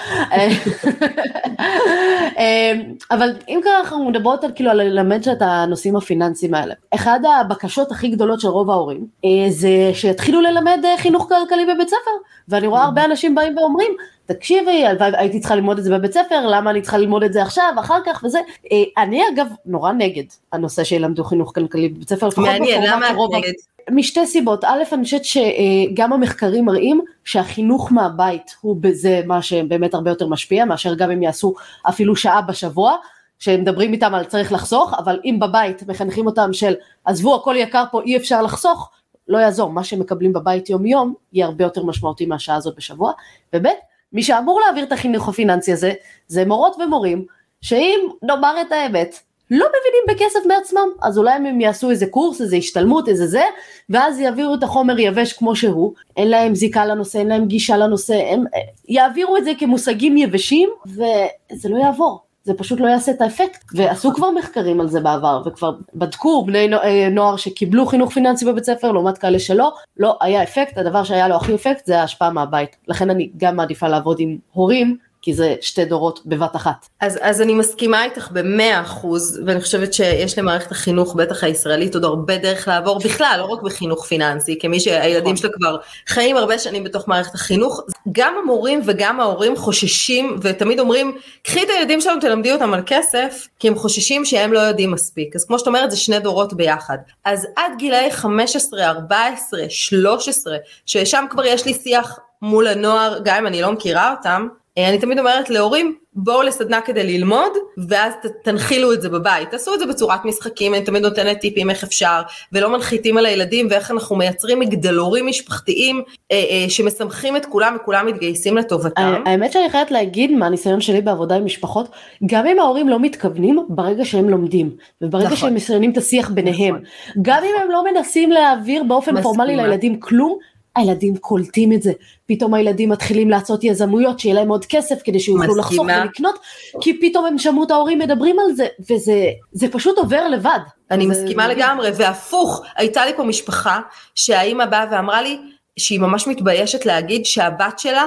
אבל אם ככה אנחנו מדברות על כאילו ללמד את הנושאים הפיננסיים האלה אחד הבקשות הכי הכי גדולות של רוב ההורים, אה, זה שיתחילו ללמד אה, חינוך כלכלי בבית ספר, ואני רואה הרבה אנשים באים ואומרים, תקשיבי, הייתי צריכה ללמוד את זה בבית ספר, למה אני צריכה ללמוד את זה עכשיו, אחר כך וזה. אה, אני אגב נורא נגד הנושא שילמדו חינוך כלכלי בבית ספר, מעניין, למה את נגד? משתי סיבות, א' אני חושבת שגם המחקרים מראים שהחינוך מהבית הוא בזה מה שבאמת הרבה יותר משפיע מאשר גם אם יעשו אפילו שעה בשבוע, שמדברים איתם על צריך לחסוך, אבל אם בבית מחנכים אותם של עזבו הכל יקר פה אי אפשר לחסוך, לא יעזור, מה שהם מקבלים בבית יום יום יהיה הרבה יותר משמעותי מהשעה הזאת בשבוע, וב' מי שאמור להעביר את החינוך הפיננסי הזה זה מורות ומורים שאם נאמר את האמת לא מבינים בכסף בעצמם, אז אולי הם יעשו איזה קורס, איזה השתלמות, איזה זה, ואז יעבירו את החומר יבש כמו שהוא, אין להם זיקה לנושא, אין להם גישה לנושא, הם יעבירו את זה כמושגים יבשים, וזה לא יעבור. זה פשוט לא יעשה את האפקט, ועשו כבר מחקרים על זה בעבר, וכבר בדקו בני אה, נוער שקיבלו חינוך פיננסי בבית ספר לעומת כאלה שלא, לא היה אפקט, הדבר שהיה לו הכי אפקט זה ההשפעה מהבית, לכן אני גם מעדיפה לעבוד עם הורים כי זה שתי דורות בבת אחת. אז, אז אני מסכימה איתך במאה אחוז, ואני חושבת שיש למערכת החינוך, בטח הישראלית, עוד הרבה דרך לעבור בכלל, לא רק בחינוך פיננסי, כמי שהילדים נכון. שלה כבר חיים הרבה שנים בתוך מערכת החינוך, גם המורים וגם ההורים חוששים, ותמיד אומרים, קחי את הילדים שלנו, תלמדי אותם על כסף, כי הם חוששים שהם לא יודעים מספיק. אז כמו שאת אומרת, זה שני דורות ביחד. אז עד גילאי 15, 14, 13, ששם כבר יש לי שיח מול הנוער, גם אם אני לא מכירה אותם, אני תמיד אומרת להורים, בואו לסדנה כדי ללמוד, ואז תנחילו את זה בבית. תעשו את זה בצורת משחקים, אני תמיד נותנת טיפים איך אפשר, ולא מנחיתים על הילדים, ואיך אנחנו מייצרים מגדלורים משפחתיים אה, אה, שמשמחים את כולם וכולם מתגייסים לטובתם. האמת שאני חייבת להגיד מהניסיון שלי בעבודה עם משפחות, גם אם ההורים לא מתכוונים, ברגע שהם לומדים, וברגע נכון. שהם מסיימים את השיח ביניהם, נכון. גם אם הם לא מנסים להעביר באופן. פורמלי לילדים כלום, הילדים קולטים את זה, פתאום הילדים מתחילים לעשות יזמויות שיהיה להם עוד כסף כדי שיוכלו לחסוך ולקנות, כי פתאום הם שמעו את ההורים מדברים על זה, וזה פשוט עובר לבד. אני מסכימה לגמרי, והפוך, הייתה לי פה משפחה שהאימא באה ואמרה לי שהיא ממש מתביישת להגיד שהבת שלה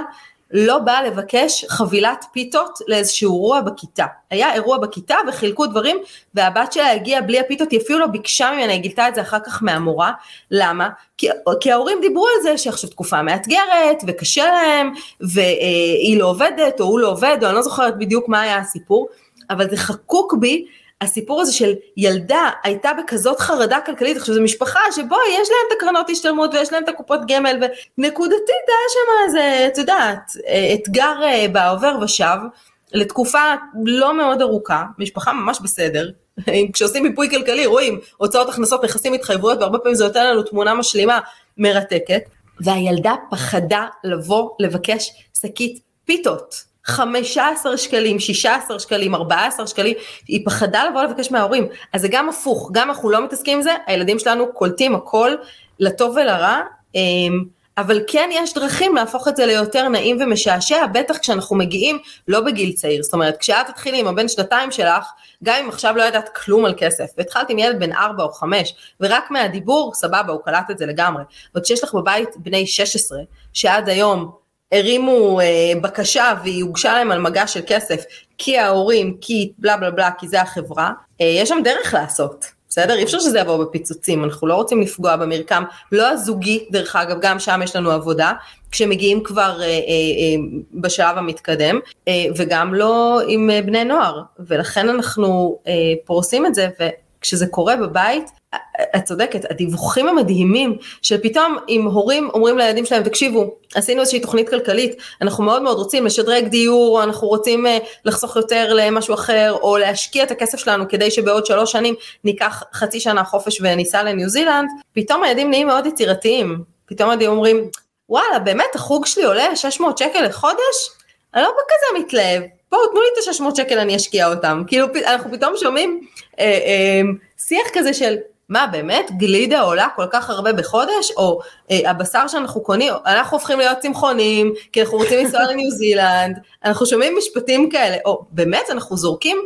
לא באה לבקש חבילת פיתות לאיזשהו אירוע בכיתה. היה אירוע בכיתה וחילקו דברים והבת שלה הגיעה בלי הפיתות, היא אפילו לא ביקשה ממנה, היא גילתה את זה אחר כך מהמורה. למה? כי, כי ההורים דיברו על זה שעכשיו תקופה מאתגרת וקשה להם והיא לא עובדת או הוא לא עובד או אני לא זוכרת בדיוק מה היה הסיפור, אבל זה חקוק בי הסיפור הזה של ילדה הייתה בכזאת חרדה כלכלית, עכשיו זו משפחה שבואי יש להם את הקרנות השתלמות ויש להם את הקופות גמל ונקודתית היה שם איזה, את יודעת, אתגר אה, בעובר ושב לתקופה לא מאוד ארוכה, משפחה ממש בסדר, כשעושים מיפוי כלכלי רואים הוצאות הכנסות נכסים התחייבויות והרבה פעמים זה נותן לנו תמונה משלימה מרתקת והילדה פחדה לבוא לבקש שקית פיתות. 15 שקלים, 16 שקלים, 14 שקלים, היא פחדה לבוא לבקש מההורים. אז זה גם הפוך, גם אנחנו לא מתעסקים עם זה, הילדים שלנו קולטים הכל, לטוב ולרע, אבל כן יש דרכים להפוך את זה ליותר נעים ומשעשע, בטח כשאנחנו מגיעים לא בגיל צעיר, זאת אומרת כשאת תתחילי עם הבן שנתיים שלך, גם אם עכשיו לא ידעת כלום על כסף, והתחלת עם ילד בן 4 או 5, ורק מהדיבור, סבבה, הוא קלט את זה לגמרי, אבל כשיש לך בבית בני 16, שעד היום הרימו אה, בקשה והיא הוגשה להם על מגע של כסף, כי ההורים, כי בלה בלה בלה, כי זה החברה, אה, יש שם דרך לעשות. בסדר? אי אפשר שזה יבוא בפיצוצים, אנחנו לא רוצים לפגוע במרקם, לא הזוגי, דרך אגב, גם שם יש לנו עבודה, כשמגיעים כבר אה, אה, אה, בשלב המתקדם, אה, וגם לא עם אה, בני נוער, ולכן אנחנו אה, פורסים את זה, וכשזה קורה בבית, את צודקת, הדיווחים המדהימים של פתאום אם הורים אומרים לילדים שלהם, תקשיבו, עשינו איזושהי תוכנית כלכלית, אנחנו מאוד מאוד רוצים לשדרג דיור, אנחנו רוצים uh, לחסוך יותר למשהו אחר, או להשקיע את הכסף שלנו כדי שבעוד שלוש שנים ניקח חצי שנה חופש וניסע לניו זילנד, פתאום הילדים נהיים מאוד יצירתיים, פתאום הילדים אומרים, וואלה, באמת, החוג שלי עולה 600 שקל לחודש? אני לא בכזה מתלהב, בואו תנו לי את ה-600 שקל אני אשקיע אותם, כאילו אנחנו פתאום שומעים אה, אה, שיח כזה של מה באמת? גלידה עולה כל כך הרבה בחודש? או אה, הבשר שאנחנו קונים אנחנו הופכים להיות צמחונים כי אנחנו רוצים לנסוע לניו זילנד. אנחנו שומעים משפטים כאלה. או באמת? אנחנו זורקים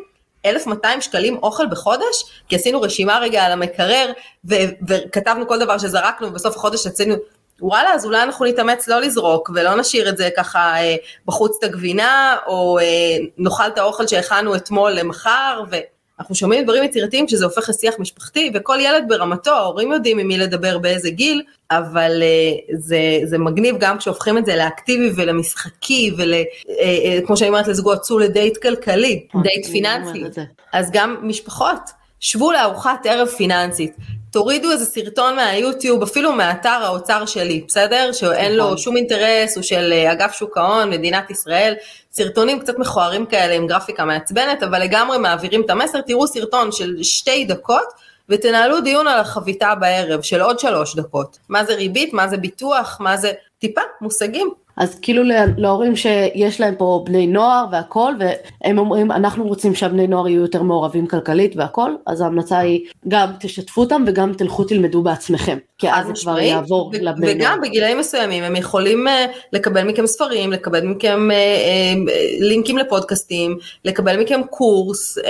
1200 שקלים אוכל בחודש? כי עשינו רשימה רגע על המקרר ו- וכתבנו כל דבר שזרקנו ובסוף החודש עשינו וואלה אז אולי אנחנו נתאמץ לא לזרוק ולא נשאיר את זה ככה אה, בחוץ את הגבינה או אה, נאכל את האוכל שהכנו אתמול למחר ו... אנחנו שומעים דברים יצירתיים כשזה הופך לשיח משפחתי, וכל ילד ברמתו, ההורים יודעים עם מי לדבר באיזה גיל, אבל uh, זה, זה מגניב גם כשהופכים את זה לאקטיבי ולמשחקי, וכמו uh, uh, שאני אומרת לזוגות, צאו לדייט כלכלי, דייט פיננסי. אז גם משפחות, שבו לארוחת ערב פיננסית. תורידו איזה סרטון מהיוטיוב, אפילו מאתר האוצר שלי, בסדר? שאין לו נכון. שום אינטרס, הוא של אה, אגף שוק ההון, מדינת ישראל, סרטונים קצת מכוערים כאלה עם גרפיקה מעצבנת, אבל לגמרי מעבירים את המסר, תראו סרטון של שתי דקות, ותנהלו דיון על החביתה בערב של עוד שלוש דקות. מה זה ריבית, מה זה ביטוח, מה זה טיפה מושגים. אז כאילו להורים שיש להם פה בני נוער והכל והם אומרים אנחנו רוצים שהבני נוער יהיו יותר מעורבים כלכלית והכל אז ההמלצה היא גם תשתפו אותם וגם תלכו תלמדו בעצמכם כי אז זה כבר יעבור ו- לבני נוער. וגם בגילאים מסוימים הם יכולים uh, לקבל מכם ספרים לקבל מכם uh, uh, לינקים לפודקאסטים לקבל מכם קורס. Uh,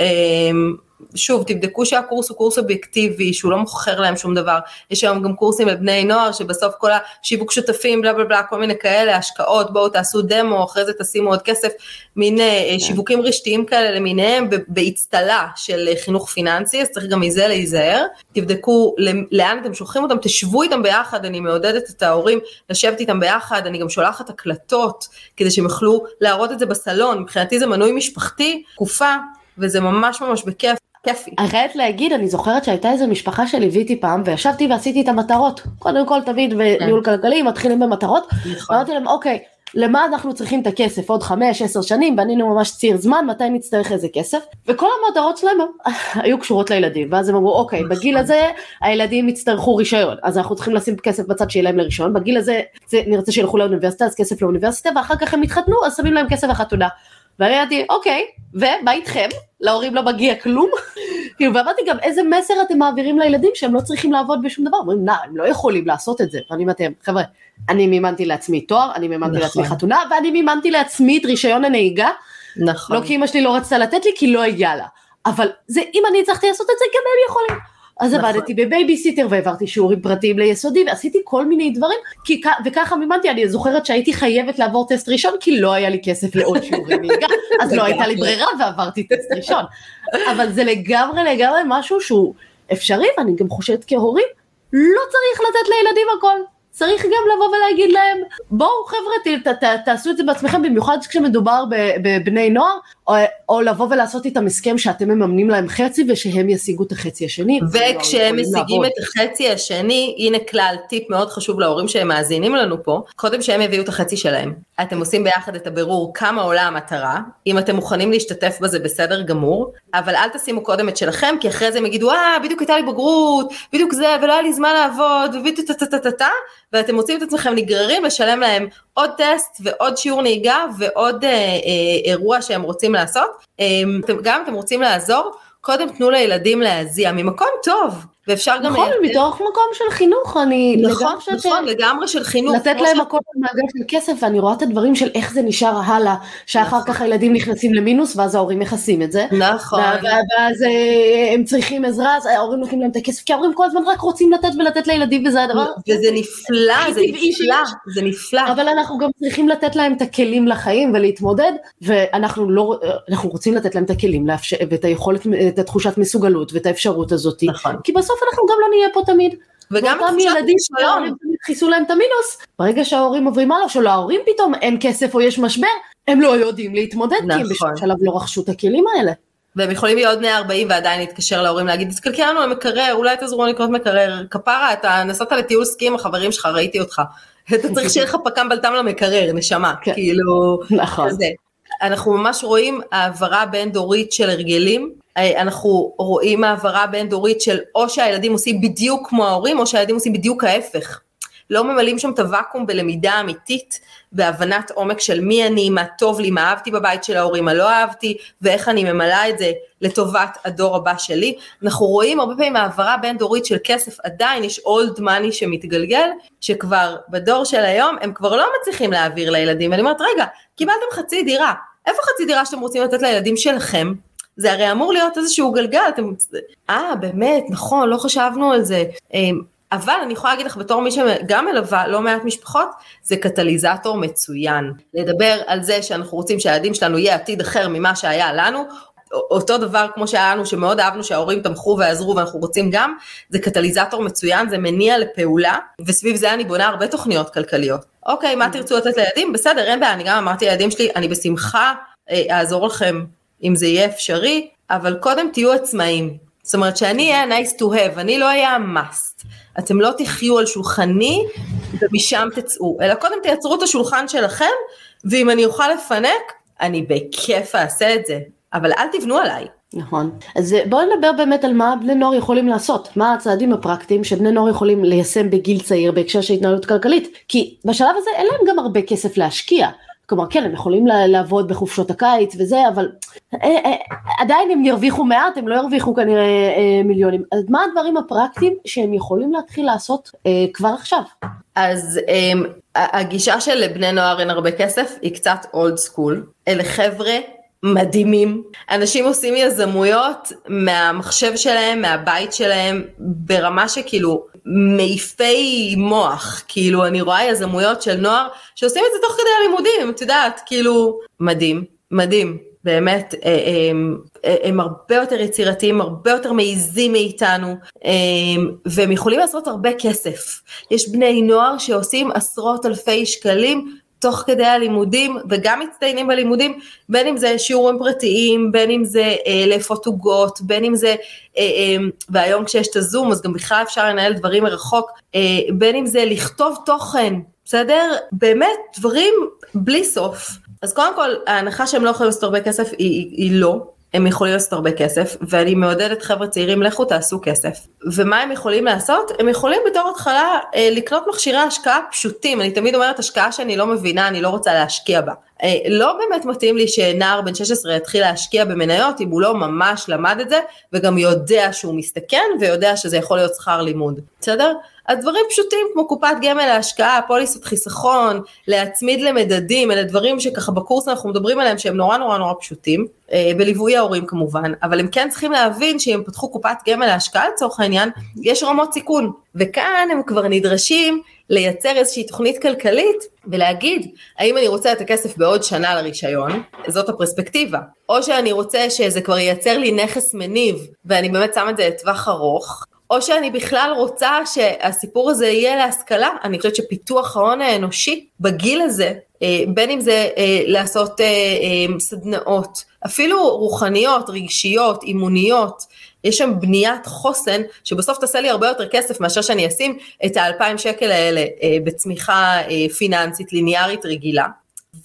שוב, תבדקו שהקורס הוא קורס אובייקטיבי, שהוא לא מוכר להם שום דבר. יש היום גם קורסים לבני נוער, שבסוף כל השיווק שותפים, בלה בלה בלה, כל מיני כאלה, השקעות, בואו תעשו דמו, אחרי זה תשימו עוד כסף, מין אה, כן. שיווקים רשתיים כאלה למיניהם, באצטלה של אה, חינוך פיננסי, אז צריך גם מזה להיזהר. תבדקו לאן אתם שולחים אותם, תשבו איתם ביחד, אני מעודדת את ההורים לשבת איתם ביחד, אני גם שולחת הקלטות, כדי שהם יוכלו להראות את זה בסלון, מבחינתי זה מנוי משפחתי, תקופה. וזה ממש ממש בכיף. כיפי. אני חייבת להגיד, אני זוכרת שהייתה איזה משפחה שליוויתי פעם, וישבתי ועשיתי את המטרות. קודם כל תמיד בניהול כן. כלכלי מתחילים במטרות. נכון. ואמרתי להם, אוקיי, למה אנחנו צריכים את הכסף עוד חמש, עשר שנים, בנינו ממש ציר זמן, מתי נצטרך איזה כסף, וכל המטרות שלהם היו קשורות לילדים, ואז הם אמרו, אוקיי, נכון. בגיל הזה הילדים יצטרכו רישיון, אז אנחנו צריכים לשים כסף בצד שיהיה להם לרישיון, בגיל הזה זה, נרצה שילכו לאוניברסיטה, אז כסף לאוניברסיטה, ואחר כך הם יתחתנו, אז שמים להם כסף לחתונה. ואני אמרתי, אוקיי, ומה איתכם? להורים לא מגיע כלום? כאילו, ואמרתי גם, איזה מסר אתם מעבירים לילדים שהם לא צריכים לעבוד בשום דבר? אומרים, נא, הם לא יכולים לעשות את זה. ואני אומרת חבר'ה, אני מימנתי לעצמי תואר, אני מימנתי נכון. לעצמי חתונה, ואני מימנתי לעצמי את רישיון הנהיגה. נכון. לא כי אמא שלי לא רצתה לתת לי, כי לא היה לה. אבל זה, אם אני הצלחתי לעשות את זה, גם הם יכולים. אז נכון. עבדתי בבייביסיטר והעברתי שיעורים פרטיים ליסודי ועשיתי כל מיני דברים כי, וככה מימנתי אני זוכרת שהייתי חייבת לעבור טסט ראשון כי לא היה לי כסף לעוד שיעורי נהיגה אז לא הייתה לי ברירה ועברתי טסט ראשון. אבל זה לגמרי לגמרי משהו שהוא אפשרי ואני גם חושבת כהורים לא צריך לתת לילדים הכל צריך גם לבוא ולהגיד להם, בואו חבר'ה, ת, ת, תעשו את זה בעצמכם, במיוחד כשמדובר בבני נוער, או, או לבוא ולעשות איתם הסכם שאתם מממנים להם חצי ושהם ישיגו את החצי השני. וכשהם משיגים את החצי השני, הנה כלל, טיפ מאוד חשוב להורים שהם מאזינים לנו פה, קודם שהם יביאו את החצי שלהם. אתם עושים ביחד את הבירור כמה עולה המטרה, אם אתם מוכנים להשתתף בזה בסדר גמור, אבל אל תשימו קודם את שלכם, כי אחרי זה הם יגידו, אה, בדיוק הייתה לי בגרות, בדיוק זה, ולא היה לי זמן לעבוד, ובדיוק טה טה טה טה ואתם מוצאים את עצמכם נגררים לשלם להם עוד טסט ועוד שיעור נהיגה ועוד אה, אה, אירוע שהם רוצים לעשות. אה, גם אם אתם רוצים לעזור, קודם תנו לילדים להזיע ממקום טוב. ואפשר גם... נכון, מתוך מקום של חינוך, אני נכון, נכון, לגמרי של חינוך. לתת להם מקום במעגל של כסף, ואני רואה את הדברים של איך זה נשאר הלאה, שאחר כך הילדים נכנסים למינוס, ואז ההורים מכסים את זה. נכון. ואז הם צריכים עזרה, אז ההורים נותנים להם את הכסף, כי ההורים כל הזמן רק רוצים לתת ולתת לילדים, וזה הדבר. וזה נפלא, זה נפלא, זה נפלא. אבל אנחנו גם צריכים לתת להם את הכלים לחיים ולהתמודד, ואנחנו לא, אנחנו רוצים לתת להם את הכלים, ואת היכולת, את התחושת מסוגלות, ואת האפשרות הזאת. נכון. כי בסוף אנחנו גם לא נהיה פה תמיד. וגם אותם ילדים חיסו להם את המינוס, ברגע שההורים עוברים הלאה, שלהורים פתאום אין כסף או יש משבר, הם לא יודעים להתמודד, נכון. כי הם בשום שלב לא רכשו את הכלים האלה. והם יכולים להיות בני 40 ועדיין להתקשר להורים להגיד, תסתכלי לנו על מקרר, אולי תעזרו לקנות מקרר, כפרה, אתה נסעת לטיול סקי עם החברים שלך, ראיתי אותך. אתה צריך שיהיה לך פקם בלטם למקרר, נשמה, כן. כאילו, נכון. כזה. אנחנו ממש רואים העברה בין דורית של הרגלים, אנחנו רואים העברה בין דורית של או שהילדים עושים בדיוק כמו ההורים, או שהילדים עושים בדיוק ההפך. לא ממלאים שם את הוואקום בלמידה אמיתית, בהבנת עומק של מי אני, מה טוב לי, מה אהבתי בבית של ההורים, מה לא אהבתי, ואיך אני ממלאה את זה לטובת הדור הבא שלי. אנחנו רואים הרבה פעמים העברה בין דורית של כסף, עדיין יש אולד מאני שמתגלגל, שכבר בדור של היום הם כבר לא מצליחים להעביר לילדים, ואני אומרת, רגע, קיבלתם חצי דירה, איפה חצי דירה שאתם רוצים לתת לילדים שלכם? זה הרי אמור להיות איזשהו גלגל, אתם... אה, באמת, נכון, לא חשבנו על זה. אמ, אבל אני יכולה להגיד לך בתור מי שגם מלווה לא מעט משפחות, זה קטליזטור מצוין. לדבר על זה שאנחנו רוצים שהילדים שלנו יהיה עתיד אחר ממה שהיה לנו, אותו דבר כמו שהיה לנו, שמאוד אהבנו שההורים תמכו ועזרו ואנחנו רוצים גם, זה קטליזטור מצוין, זה מניע לפעולה, וסביב זה אני בונה הרבה תוכניות כלכליות. אוקיי, מה תרצו לתת לילדים? בסדר, אין בעיה, אני גם אמרתי לילדים שלי, אני בשמחה אה, אעזור לכם אם זה יהיה אפשרי, אבל קודם תהיו עצמאים. זאת אומרת שאני אהיה nice to have, אני לא אהיה must. אתם לא תחיו על שולחני ומשם תצאו, אלא קודם תייצרו את השולחן שלכם, ואם אני אוכל לפנק, אני בכיף אעשה את זה, אבל אל תבנו עליי. נכון. אז בואו נדבר באמת על מה בני נוער יכולים לעשות, מה הצעדים הפרקטיים שבני נוער יכולים ליישם בגיל צעיר בהקשר של התנהלות כלכלית, כי בשלב הזה אין להם גם הרבה כסף להשקיע. כלומר כן הם יכולים לעבוד בחופשות הקיץ וזה אבל אה, אה, עדיין הם ירוויחו מעט הם לא ירוויחו כנראה אה, מיליונים אז מה הדברים הפרקטיים שהם יכולים להתחיל לעשות כבר עכשיו. אז הגישה של בני נוער אין הרבה כסף היא קצת אולד סקול אלה חבר'ה מדהימים. אנשים עושים יזמויות מהמחשב שלהם, מהבית שלהם, ברמה שכאילו מעיפי מוח. כאילו אני רואה יזמויות של נוער שעושים את זה תוך כדי הלימודים, את יודעת, כאילו מדהים, מדהים. באמת, אה, אה, הם, הם הרבה יותר יצירתיים, הרבה יותר מעיזים מאיתנו, אה, והם יכולים לעשות הרבה כסף. יש בני נוער שעושים עשרות אלפי שקלים תוך כדי הלימודים וגם מצטיינים בלימודים, בין אם זה שיעורים פרטיים, בין אם זה אה, לאפות עוגות, בין אם זה, אה, אה, והיום כשיש את הזום אז גם בכלל אפשר לנהל דברים מרחוק, אה, בין אם זה לכתוב תוכן, בסדר? באמת דברים בלי סוף. אז קודם כל ההנחה שהם לא יכולים לעשות הרבה כסף היא, היא, היא לא, הם יכולים לעשות הרבה כסף, ואני מעודדת חבר'ה צעירים, לכו תעשו כסף. ומה הם יכולים לעשות? הם יכולים בתור התחלה אה, לקנות מכשירי השקעה פשוטים, אני תמיד אומרת השקעה שאני לא מבינה, אני לא רוצה להשקיע בה. אה, לא באמת מתאים לי שנער בן 16 יתחיל להשקיע במניות אם הוא לא ממש למד את זה, וגם יודע שהוא מסתכן, ויודע שזה יכול להיות שכר לימוד, בסדר? אז דברים פשוטים כמו קופת גמל להשקעה, פוליסות חיסכון, להצמיד למדדים, אלה דברים שככה בקורס אנחנו מדברים עליהם שהם נורא נורא נורא פשוטים, אה, בליווי ההורים כמובן, אבל הם כן צריכים להבין שאם פתחו קופת גמל להשקעה לצורך העניין, יש רמות סיכון, וכאן הם כבר נדרשים לייצר איזושהי תוכנית כלכלית ולהגיד האם אני רוצה את הכסף בעוד שנה לרישיון, זאת הפרספקטיבה, או שאני רוצה שזה כבר ייצר לי נכס מניב ואני באמת שם את זה לטווח ארוך, או שאני בכלל רוצה שהסיפור הזה יהיה להשכלה, אני חושבת שפיתוח ההון האנושי בגיל הזה, אה, בין אם זה אה, לעשות אה, סדנאות, אפילו רוחניות, רגשיות, אימוניות, יש שם בניית חוסן שבסוף תעשה לי הרבה יותר כסף מאשר שאני אשים את האלפיים שקל האלה בצמיחה פיננסית ליניארית רגילה.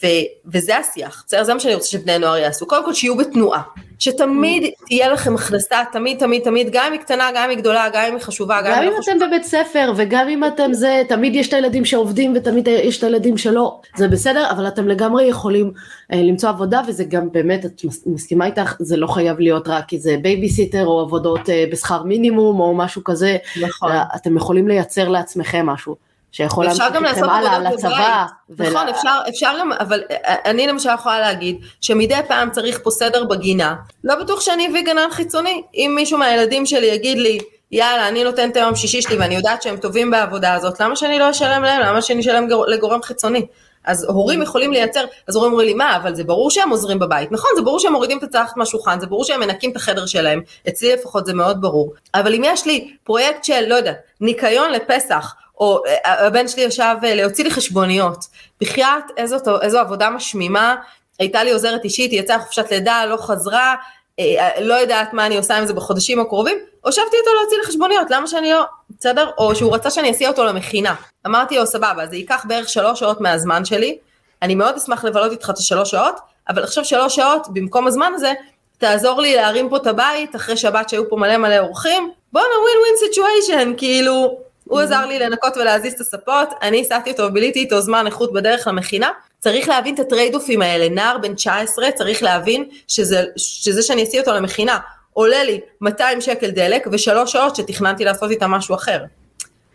ו, וזה השיח, בסדר? זה מה שאני רוצה שבני נוער יעשו. קודם כל שיהיו בתנועה, שתמיד תהיה לכם הכנסה, תמיד תמיד תמיד, גם אם היא קטנה, גם אם היא גדולה, גם אם היא חשובה, גם, גם אם לא אתם בבית ספר, וגם אם אתם זה, תמיד יש את הילדים שעובדים ותמיד יש את הילדים שלא, זה בסדר, אבל אתם לגמרי יכולים אה, למצוא עבודה, וזה גם באמת, את מסכימה איתך, זה לא חייב להיות רק איזה בייביסיטר או עבודות אה, בשכר מינימום או משהו כזה, נכון. אתם יכולים לייצר לעצמכם משהו. שיכול להמשיך אתכם הלאה לצבא. נכון, ול... אפשר, אפשר גם, אבל אה, אני למשל יכולה להגיד שמדי פעם צריך פה סדר בגינה. לא בטוח שאני אביא גנן חיצוני. אם מישהו מהילדים שלי יגיד לי, יאללה, אני נותן את היום שישי שלי ואני יודעת שהם טובים בעבודה הזאת, למה שאני לא אשלם להם? למה שאני אשלם לגורם חיצוני? אז הורים יכולים לייצר, אז הורים אומרים לי, מה, אבל זה ברור שהם עוזרים בבית. נכון, זה ברור שהם מורידים את הצלחת מהשולחן, זה ברור שהם מנקים את החדר שלהם, אצלי לפחות זה מאוד ברור. אבל אם יש לי פרויקט של, לא יודע, ניקיון לפסח, או אה, הבן שלי ישב אה, להוציא לי חשבוניות. בחייאת, איזו, איזו עבודה משמימה, הייתה לי עוזרת אישית, היא יצאה לחופשת לידה, לא חזרה, אה, לא יודעת מה אני עושה עם זה בחודשים הקרובים, הושבתי אותו להוציא לי חשבוניות, למה שאני לא, בסדר? או שהוא רצה שאני אסיע אותו למכינה. אמרתי לו, סבבה, זה ייקח בערך שלוש שעות מהזמן שלי, אני מאוד אשמח לבלות איתך את השלוש שעות, אבל עכשיו שלוש שעות, במקום הזמן הזה, תעזור לי להרים פה את הבית, אחרי שבת שהיו פה מלא מלא אורחים, בואנה ווין ווין סיטואשן, כאילו, הוא עזר לי לנקות ולהזיז את הספות, אני הסעתי אותו וביליתי איתו זמן איכות בדרך למכינה. צריך להבין את הטרייד אופים האלה, נער בן 19 צריך להבין שזה, שזה שאני אסיע אותו למכינה עולה לי 200 שקל דלק ושלוש שעות שתכננתי לעשות איתה משהו אחר.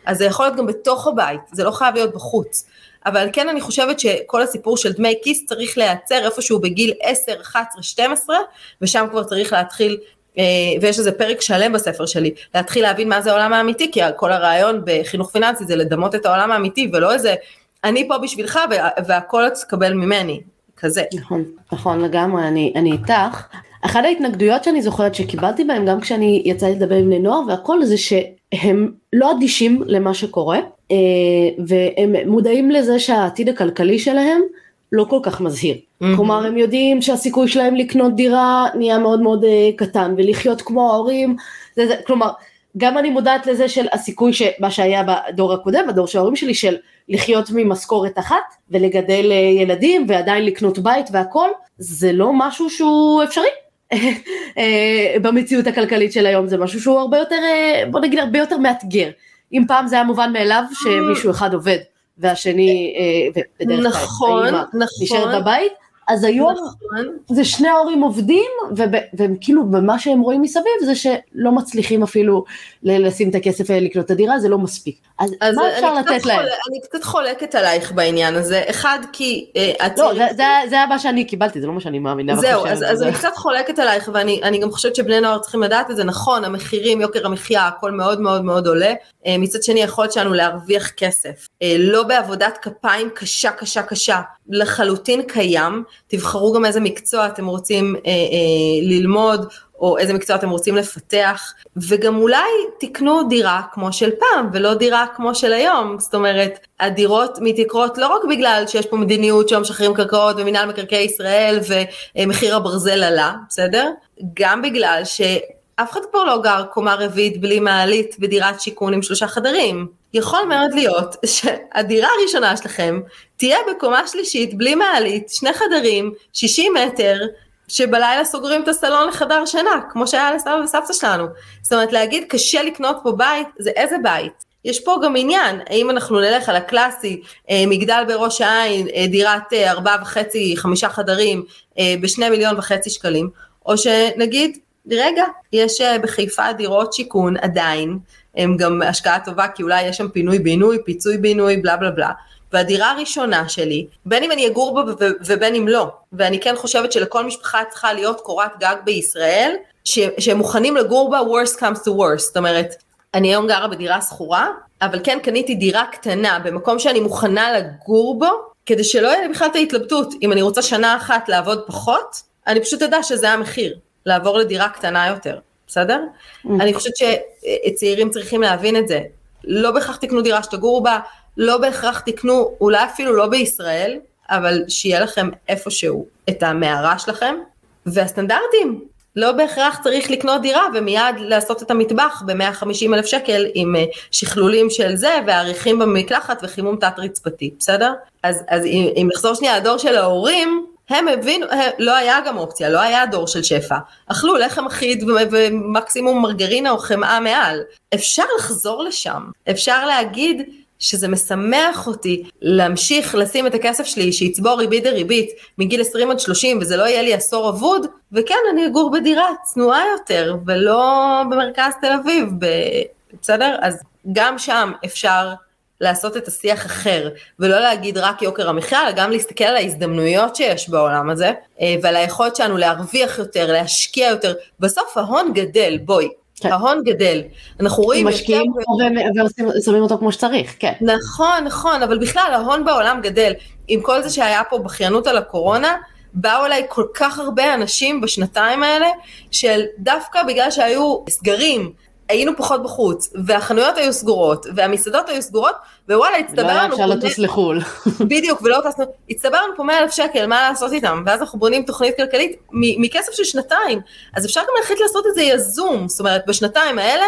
אז זה יכול להיות גם בתוך הבית, זה לא חייב להיות בחוץ. אבל כן אני חושבת שכל הסיפור של דמי כיס צריך להיעצר איפשהו בגיל 10, 11, 12, ושם כבר צריך להתחיל ויש איזה פרק שלם בספר שלי, להתחיל להבין מה זה העולם האמיתי, כי כל הרעיון בחינוך פיננסי זה לדמות את העולם האמיתי, ולא איזה, אני פה בשבילך והכל תקבל ממני, כזה. נכון, נכון לגמרי, אני, אני איתך. אחת ההתנגדויות שאני זוכרת שקיבלתי בהם, גם כשאני יצאתי לדבר עם בני נוער והכל, זה שהם לא אדישים למה שקורה, אה, והם מודעים לזה שהעתיד הכלכלי שלהם לא כל כך מזהיר. Mm-hmm. כלומר הם יודעים שהסיכוי שלהם לקנות דירה נהיה מאוד מאוד uh, קטן ולחיות כמו ההורים, זה, זה, כלומר גם אני מודעת לזה של הסיכוי שמה שהיה בדור הקודם, בדור של ההורים שלי, של לחיות ממשכורת אחת ולגדל uh, ילדים ועדיין לקנות בית והכל, זה לא משהו שהוא אפשרי. אה, במציאות הכלכלית של היום זה משהו שהוא הרבה יותר, בוא נגיד הרבה יותר מאתגר. אם פעם זה היה מובן מאליו שמישהו אחד עובד והשני אה, בדרך כלל נכון, נכון, נשארת בבית, אז היום. זה שני ההורים עובדים, והם כאילו, ומה שהם רואים מסביב זה שלא מצליחים אפילו לשים את הכסף לקנות את הדירה, זה לא מספיק. אז, אז מה אפשר לתת להם? אני קצת חולקת עלייך בעניין הזה, אחד כי... אה, לא, זה, זה, זה היה מה שאני קיבלתי, זה לא מה שאני מאמינה. זהו, אז, אז אני קצת חולקת עלייך, ואני גם חושבת שבני נוער צריכים לדעת את זה, נכון, המחירים, יוקר המחיה, הכל מאוד מאוד מאוד עולה. אה, מצד שני, היכולת שלנו להרוויח כסף, אה, לא בעבודת כפיים קשה, קשה, קשה, לחלוטין קיים. תבחרו גם איזה מקצוע אתם רוצים אה, אה, ללמוד, או איזה מקצוע אתם רוצים לפתח, וגם אולי תקנו דירה כמו של פעם, ולא דירה כמו של היום. זאת אומרת, הדירות מתייקרות לא רק בגלל שיש פה מדיניות שלא משחררים קרקעות ומינהל מקרקעי ישראל ומחיר הברזל עלה, בסדר? גם בגלל ש... אף אחד כבר לא גר קומה רביעית בלי מעלית בדירת שיכון עם שלושה חדרים. יכול מאוד להיות שהדירה הראשונה שלכם תהיה בקומה שלישית בלי מעלית, שני חדרים, 60 מטר, שבלילה סוגרים את הסלון לחדר שינה, כמו שהיה לסבא וסבתא שלנו. זאת אומרת, להגיד קשה לקנות פה בית, זה איזה בית? יש פה גם עניין, האם אנחנו נלך על הקלאסי, אה, מגדל בראש העין, אה, דירת אה, ארבעה וחצי, חמישה חדרים, בשני מיליון וחצי שקלים, או שנגיד, רגע, יש בחיפה דירות שיכון עדיין, הם גם השקעה טובה כי אולי יש שם פינוי בינוי, פיצוי בינוי, בלה בלה בלה. והדירה הראשונה שלי, בין אם אני אגור בה ובין אם לא, ואני כן חושבת שלכל משפחה צריכה להיות קורת גג בישראל, ש- שהם מוכנים לגור בה worst comes to worst, זאת אומרת, אני היום גרה בדירה שכורה, אבל כן קניתי דירה קטנה במקום שאני מוכנה לגור בו, כדי שלא יהיה לי בכלל את ההתלבטות, אם אני רוצה שנה אחת לעבוד פחות, אני פשוט אדע שזה המחיר, לעבור לדירה קטנה יותר. בסדר? Mm. אני חושבת שצעירים צריכים להבין את זה. לא בהכרח תקנו דירה שתגורו בה, לא בהכרח תקנו, אולי אפילו לא בישראל, אבל שיהיה לכם איפשהו את המערה שלכם, והסטנדרטים, לא בהכרח צריך לקנות דירה ומיד לעשות את המטבח ב-150 אלף שקל עם אה, שכלולים של זה ועריכים במקלחת וחימום תת רצפתי, בסדר? אז, אז אם, אם נחזור שנייה לדור של ההורים, הם הבינו, לא היה גם אופציה, לא היה דור של שפע. אכלו לחם אחיד ומקסימום מרגרינה או חמאה מעל. אפשר לחזור לשם, אפשר להגיד שזה משמח אותי להמשיך לשים את הכסף שלי שיצבור ריבית דריבית מגיל 20 עד 30 וזה לא יהיה לי עשור אבוד, וכן אני אגור בדירה צנועה יותר ולא במרכז תל אביב, בסדר? אז גם שם אפשר לעשות את השיח אחר, ולא להגיד רק יוקר המחיה, אלא גם להסתכל על ההזדמנויות שיש בעולם הזה, אה, ועל היכולת שלנו להרוויח יותר, להשקיע יותר. בסוף ההון גדל, בואי, כן. ההון גדל. אנחנו רואים... משקיעים ושמים אותו כמו שצריך, כן. נכון, נכון, אבל בכלל ההון בעולם גדל. עם כל זה שהיה פה בכיינות על הקורונה, באו אליי כל כך הרבה אנשים בשנתיים האלה, של דווקא בגלל שהיו סגרים, היינו פחות בחוץ, והחנויות היו סגורות, והמסעדות היו סגורות, ווואלה, הצטבר לנו... לא היה אפשר לטוס לחו"ל. בדיוק, ולא טסנו, הצטבר לנו פה 100 אלף שקל, מה לעשות איתם? ואז אנחנו בונים תוכנית כלכלית מכסף של שנתיים. אז אפשר גם להחליט לעשות את זה יזום, זאת אומרת, בשנתיים האלה,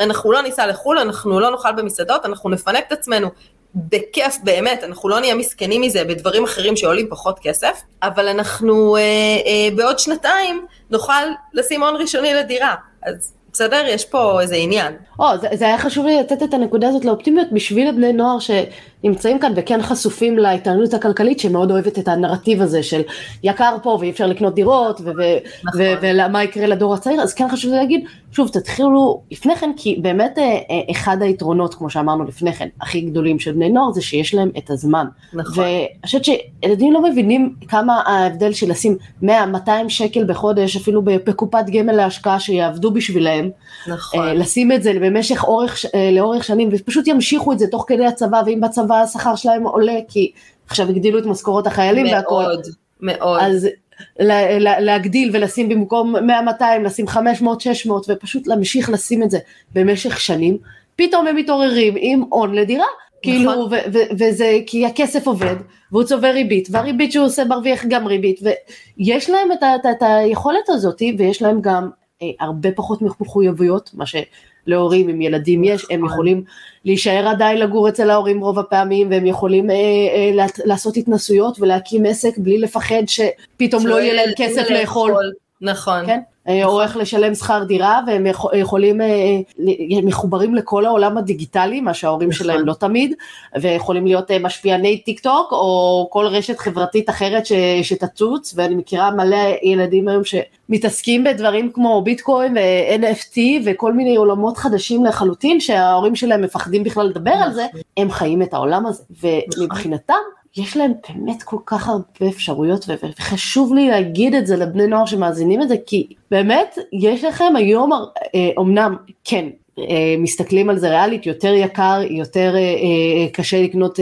אנחנו לא ניסע לחו"ל, אנחנו לא נאכל במסעדות, אנחנו נפנק את עצמנו בכיף באמת, אנחנו לא נהיה מסכנים מזה בדברים אחרים שעולים פחות כסף, אבל אנחנו אה, אה, בעוד שנתיים נוכל לשים הון ראשוני לדירה. אז בסדר? יש פה איזה עניין. או, זה, זה היה חשוב לי לתת את הנקודה הזאת לאופטימיות בשביל הבני נוער שנמצאים כאן וכן חשופים להתעניינות הכלכלית שמאוד אוהבת את הנרטיב הזה של יקר פה ואי אפשר לקנות דירות נכון. ומה יקרה לדור הצעיר, אז כן חשוב להגיד, שוב תתחילו לפני כן כי באמת אה, אה, אחד היתרונות כמו שאמרנו לפני כן הכי גדולים של בני נוער זה שיש להם את הזמן. נכון. ואני חושבת שילדים לא מבינים כמה ההבדל של לשים 100-200 שקל בחודש אפילו בקופת גמל להשקעה שיעבדו בשבילם. נכון. אה, לשים את זה במשך אורך, לאורך שנים ופשוט ימשיכו את זה תוך כדי הצבא ואם בצבא השכר שלהם עולה כי עכשיו הגדילו את משכורות החיילים מאוד, והכל. מאוד, מאוד. אז לה, לה, להגדיל ולשים במקום 100-200 לשים 500-600 ופשוט להמשיך לשים את זה במשך שנים פתאום הם מתעוררים עם הון לדירה. כאילו, נכון. ו- ו- וזה כי הכסף עובד, והוא צובר ריבית, והריבית שהוא עושה מרוויח גם ריבית, ויש להם את, את, את היכולת הזאת, ויש להם גם אה, הרבה פחות מחויבויות, מה שלהורים עם ילדים יש, הם נכון. יכולים להישאר עדיין לגור אצל ההורים רוב הפעמים, והם יכולים אה, אה, לעשות התנסויות ולהקים עסק בלי לפחד שפתאום לא יהיה להם כסף לאכול. נכון. כן? אה, או איך לשלם שכר דירה, והם יכולים, אה, מחוברים לכל העולם הדיגיטלי, מה שההורים נכון. שלהם לא תמיד, ויכולים להיות אה, משפיעני טיק טוק, או כל רשת חברתית אחרת ש, שתצוץ, ואני מכירה מלא ילדים היום שמתעסקים בדברים כמו ביטקוין ו-NFT וכל מיני עולמות חדשים לחלוטין, שההורים שלהם מפחדים בכלל לדבר על זה, נכון. הם חיים את העולם הזה, ומבחינתם, יש להם באמת כל כך הרבה אפשרויות וחשוב לי להגיד את זה לבני נוער שמאזינים את זה כי באמת יש לכם היום אומנם אה, כן אה, מסתכלים על זה ריאלית יותר יקר יותר אה, קשה לקנות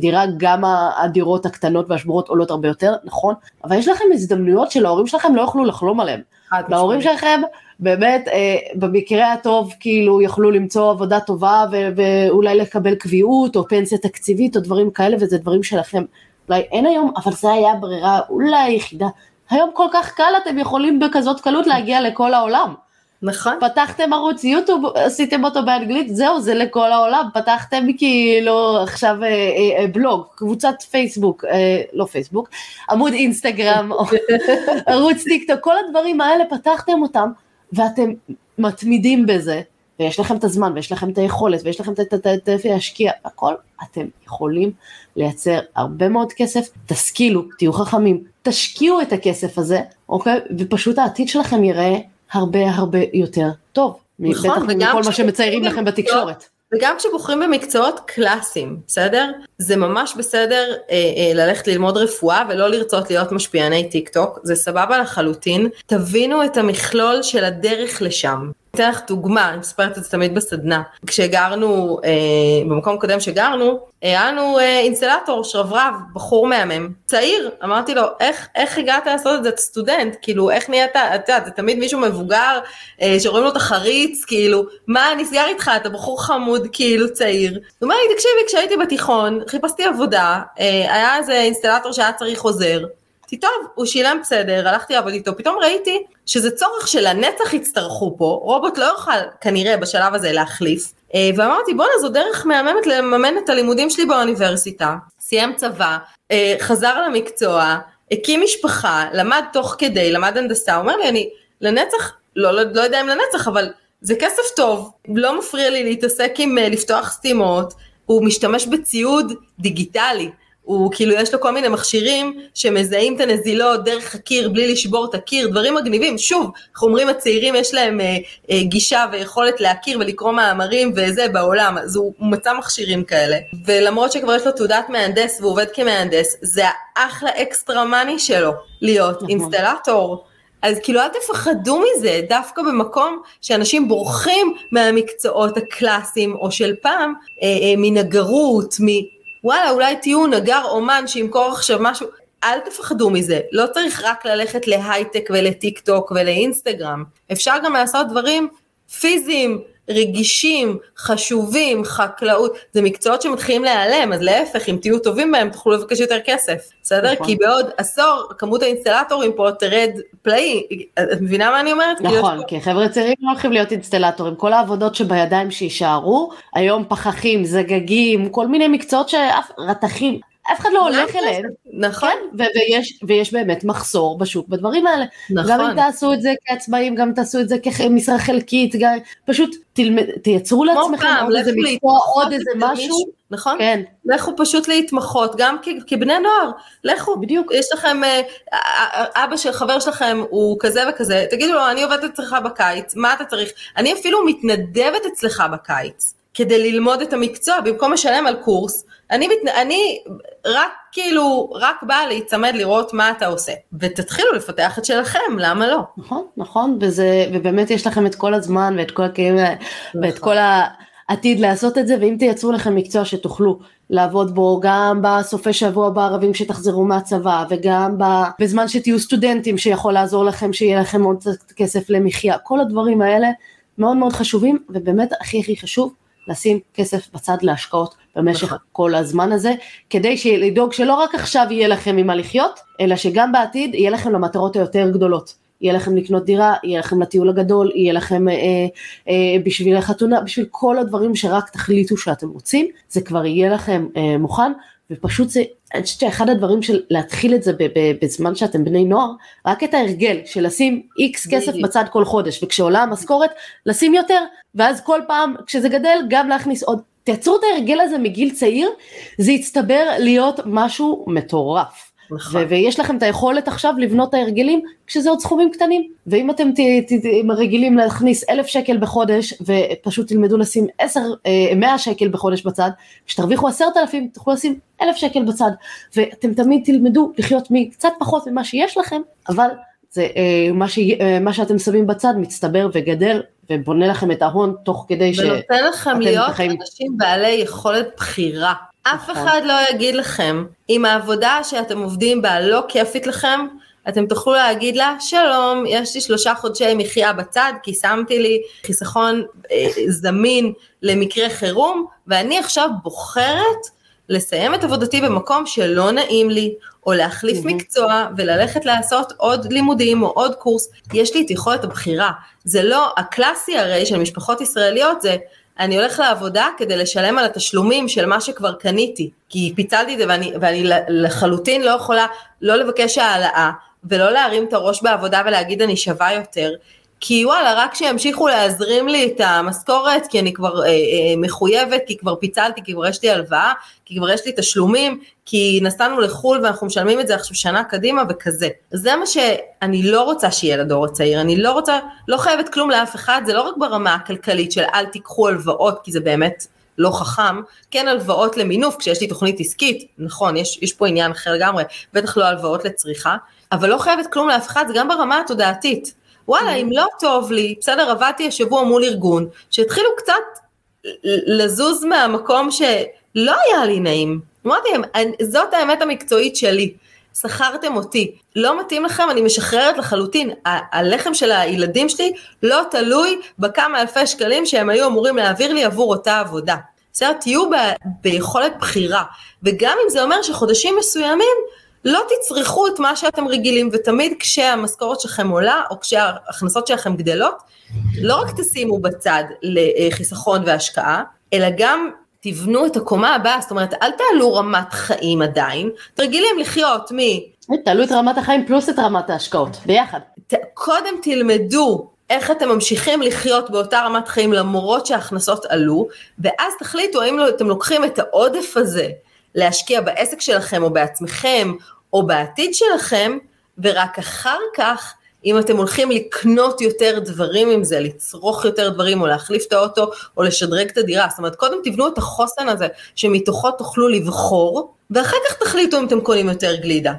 דירה גם הדירות הקטנות והשבורות עולות הרבה יותר נכון? אבל יש לכם הזדמנויות שלהורים שלכם לא יוכלו לחלום עליהם להורים שלכם באמת אה, במקרה הטוב כאילו יכלו למצוא עבודה טובה ו- ואולי לקבל קביעות או פנסיה תקציבית או דברים כאלה וזה דברים שלכם אולי אין היום אבל זה היה ברירה אולי היחידה היום כל כך קל אתם יכולים בכזאת קלות להגיע לכל העולם. נכון. פתחתם ערוץ יוטיוב, עשיתם אותו באנגלית, זהו, זה לכל העולם. פתחתם כאילו עכשיו אה, אה, בלוג, קבוצת פייסבוק, אה, לא פייסבוק, עמוד אינסטגרם, ערוץ טיק טוק, כל הדברים האלה פתחתם אותם. ואתם מתמידים בזה, ויש לכם את הזמן, ויש לכם את היכולת, ויש לכם את איפה להשקיע, הכל, אתם יכולים לייצר הרבה מאוד כסף, תשכילו, תהיו חכמים, תשקיעו את הכסף הזה, אוקיי? ופשוט העתיד שלכם ייראה הרבה הרבה יותר טוב. נכון, בטח מכל מה שמציירים לכם בתקשורת. וגם כשבוחרים במקצועות קלאסיים, בסדר? זה ממש בסדר אה, אה, ללכת ללמוד רפואה ולא לרצות להיות משפיעני טיק טוק, זה סבבה לחלוטין. תבינו את המכלול של הדרך לשם. אתן לך דוגמה, אני מספרת את זה תמיד בסדנה. כשגרנו, אה, במקום קודם שגרנו, היה לנו אה, אינסטלטור, שרברב, בחור מהמם, צעיר, אמרתי לו, איך, איך הגעת לעשות את זה, אתה סטודנט, כאילו, איך נהיית, את יודעת, זה תמיד מישהו מבוגר, אה, שרואים לו את החריץ, כאילו, מה נסגר איתך, אתה בחור חמוד, כאילו, צעיר. הוא אומר לי, תקשיבי, כשהייתי בתיכון, חיפשתי עבודה, אה, היה איזה אינסטלטור שהיה צריך עוזר, אמרתי, טוב, הוא שילם בסדר, הלכתי לעבוד איתו, פתאום ראיתי שזה צורך שלנצח יצטרכו פה, רובוט לא יוכל כנראה בשלב הזה להחליף, אה, ואמרתי, בואנה, זו דרך מהממת לממן את הלימודים שלי באוניברסיטה, סיים צבא, אה, חזר למקצוע, הקים משפחה, למד תוך כדי, למד הנדסה, הוא אומר לי, אני לנצח, לא, לא, לא יודע אם לנצח, אבל זה כסף טוב, לא מפריע לי להתעסק עם uh, לפתוח סתימות, הוא משתמש בציוד דיגיטלי, הוא כאילו יש לו כל מיני מכשירים שמזהים את הנזילות דרך הקיר בלי לשבור את הקיר, דברים מגניבים, שוב, אנחנו אומרים הצעירים יש להם אה, אה, גישה ויכולת להכיר ולקרוא מאמרים וזה בעולם, אז הוא מצא מכשירים כאלה, ולמרות שכבר יש לו תעודת מהנדס והוא עובד כמהנדס, זה האחלה extra money שלו להיות נכון. אינסטלטור. אז כאילו אל תפחדו מזה, דווקא במקום שאנשים בורחים מהמקצועות הקלאסיים או של פעם, אה, אה, מנגרות, מ... וואלה אולי תהיו נגר אומן שימכור עכשיו משהו, אל תפחדו מזה, לא צריך רק ללכת להייטק ולטיק טוק ולאינסטגרם, אפשר גם לעשות דברים פיזיים, רגישים, חשובים, חקלאות, זה מקצועות שמתחילים להיעלם, אז להפך, אם תהיו טובים בהם תוכלו לבקש יותר כסף, בסדר? נכון. כי בעוד עשור כמות האינסטלטורים פה תרד פלאי, את מבינה מה אני אומרת? נכון, כי חבר'ה צעירים לא הולכים להיות אינסטלטורים, כל העבודות שבידיים שיישארו, היום פחחים, זגגים, כל מיני מקצועות שאף, רתכים, אף אחד לא הולך אליהם. נכון. כן, ויש, ויש באמת מחסור בשוק בדברים האלה. נכון. גם אם תעשו את זה כעצמאים, גם תעשו את זה כמשרה חלקית, גם, פשוט תלמד, תייצרו לעצמכם עוד איזה מקצוע, עוד איזה משהו. נכון? כן. לכו פשוט להתמחות, גם כ- כבני נוער, לכו. בדיוק. יש לכם, אה, אבא של חבר שלכם הוא כזה וכזה, תגידו לו, אני עובדת אצלך בקיץ, מה אתה צריך? אני אפילו מתנדבת אצלך בקיץ. כדי ללמוד את המקצוע, במקום לשלם על קורס, אני, מת... אני רק כאילו, רק באה להיצמד לראות מה אתה עושה, ותתחילו לפתח את שלכם, למה לא? נכון, נכון, וזה, ובאמת יש לכם את כל הזמן ואת כל הכלים נכון. ואת כל העתיד לעשות את זה, ואם תייצרו לכם מקצוע שתוכלו לעבוד בו גם בסופי שבוע בערבים שתחזרו מהצבא, וגם בזמן שתהיו סטודנטים שיכול לעזור לכם, שיהיה לכם עוד כסף למחיה, כל הדברים האלה מאוד מאוד חשובים, ובאמת הכי הכי חשוב, לשים כסף בצד להשקעות במשך נכון. כל הזמן הזה, כדי לדאוג שלא רק עכשיו יהיה לכם ממה לחיות, אלא שגם בעתיד יהיה לכם למטרות היותר גדולות. יהיה לכם לקנות דירה, יהיה לכם לטיול הגדול, יהיה לכם אה, אה, בשביל החתונה, בשביל כל הדברים שרק תחליטו שאתם רוצים, זה כבר יהיה לכם אה, מוכן, ופשוט זה, אני חושבת שאחד הדברים של להתחיל את זה בזמן שאתם בני נוער, רק את ההרגל של לשים איקס כסף בצד כל חודש, וכשעולה המשכורת, לשים יותר, ואז כל פעם כשזה גדל גם להכניס עוד. תייצרו את ההרגל הזה מגיל צעיר, זה יצטבר להיות משהו מטורף. נכון. ויש לכם את היכולת עכשיו לבנות את ההרגלים כשזה עוד סכומים קטנים. ואם אתם רגילים להכניס אלף שקל בחודש ופשוט תלמדו לשים עשר, אה, מאה שקל בחודש בצד, כשתרוויחו עשרת אלפים תוכלו לשים אלף שקל בצד. ואתם תמיד תלמדו לחיות מקצת פחות ממה שיש לכם, אבל זה אה, מה, ש, אה, מה שאתם שמים בצד מצטבר וגדל ובונה לכם את ההון תוך כדי שאתם ונותן לכם להיות בחיים... אנשים בעלי יכולת בחירה. אף נכון. אחד לא יגיד לכם, אם העבודה שאתם עובדים בה לא כיפית לכם, אתם תוכלו להגיד לה, שלום, יש לי שלושה חודשי מחיה בצד, כי שמתי לי חיסכון אה, זמין למקרה חירום, ואני עכשיו בוחרת לסיים את עבודתי במקום שלא נעים לי, או להחליף מקצוע וללכת לעשות עוד לימודים או עוד קורס, יש לי את יכולת הבחירה. זה לא, הקלאסי הרי של משפחות ישראליות זה, אני הולך לעבודה כדי לשלם על התשלומים של מה שכבר קניתי, כי פיצלתי את זה ואני, ואני לחלוטין לא יכולה לא לבקש העלאה ולא להרים את הראש בעבודה ולהגיד אני שווה יותר, כי וואלה, רק שימשיכו להזרים לי את המשכורת, כי אני כבר אה, אה, מחויבת, כי כבר פיצלתי, כי כבר יש לי הלוואה, כי כבר יש לי תשלומים, כי נסענו לחו"ל ואנחנו משלמים את זה עכשיו שנה קדימה וכזה. זה מה שאני לא רוצה שיהיה לדור הצעיר, אני לא רוצה, לא חייבת כלום לאף אחד, זה לא רק ברמה הכלכלית של אל תיקחו הלוואות, כי זה באמת לא חכם, כן הלוואות למינוף, כשיש לי תוכנית עסקית, נכון, יש, יש פה עניין אחר לגמרי, בטח לא הלוואות לצריכה, אבל לא חייבת כלום לאף אחד, זה גם ברמה התודעתית. וואלה, אם לא טוב לי, בסדר, עבדתי השבוע מול ארגון, שהתחילו קצת לזוז מהמקום שלא היה לי נעים. אמרתי להם, זאת האמת המקצועית שלי. שכרתם אותי, לא מתאים לכם, אני משחררת לחלוטין. ה- הלחם של הילדים שלי לא תלוי בכמה אלפי שקלים שהם היו אמורים להעביר לי עבור אותה עבודה. בסדר? תהיו ב- ביכולת בחירה, וגם אם זה אומר שחודשים מסוימים לא תצרכו את מה שאתם רגילים, ותמיד כשהמשכורת שלכם עולה, או כשההכנסות שלכם גדלות, לא רק תשימו בצד לחיסכון והשקעה, אלא גם תבנו את הקומה הבאה, זאת אומרת, אל תעלו רמת חיים עדיין, תרגילים לחיות מ... תעלו את רמת החיים פלוס את רמת ההשקעות, ביחד. קודם תלמדו איך אתם ממשיכים לחיות באותה רמת חיים למרות שההכנסות עלו, ואז תחליטו האם לא, אתם לוקחים את העודף הזה להשקיע בעסק שלכם או בעצמכם או בעתיד שלכם, ורק אחר כך אם אתם הולכים לקנות יותר דברים עם זה, לצרוך יותר דברים או להחליף את האוטו או לשדרג את הדירה, זאת אומרת קודם תבנו את החוסן הזה שמתוכו תוכלו לבחור ואחר כך תחליטו אם אתם קונים יותר גלידה.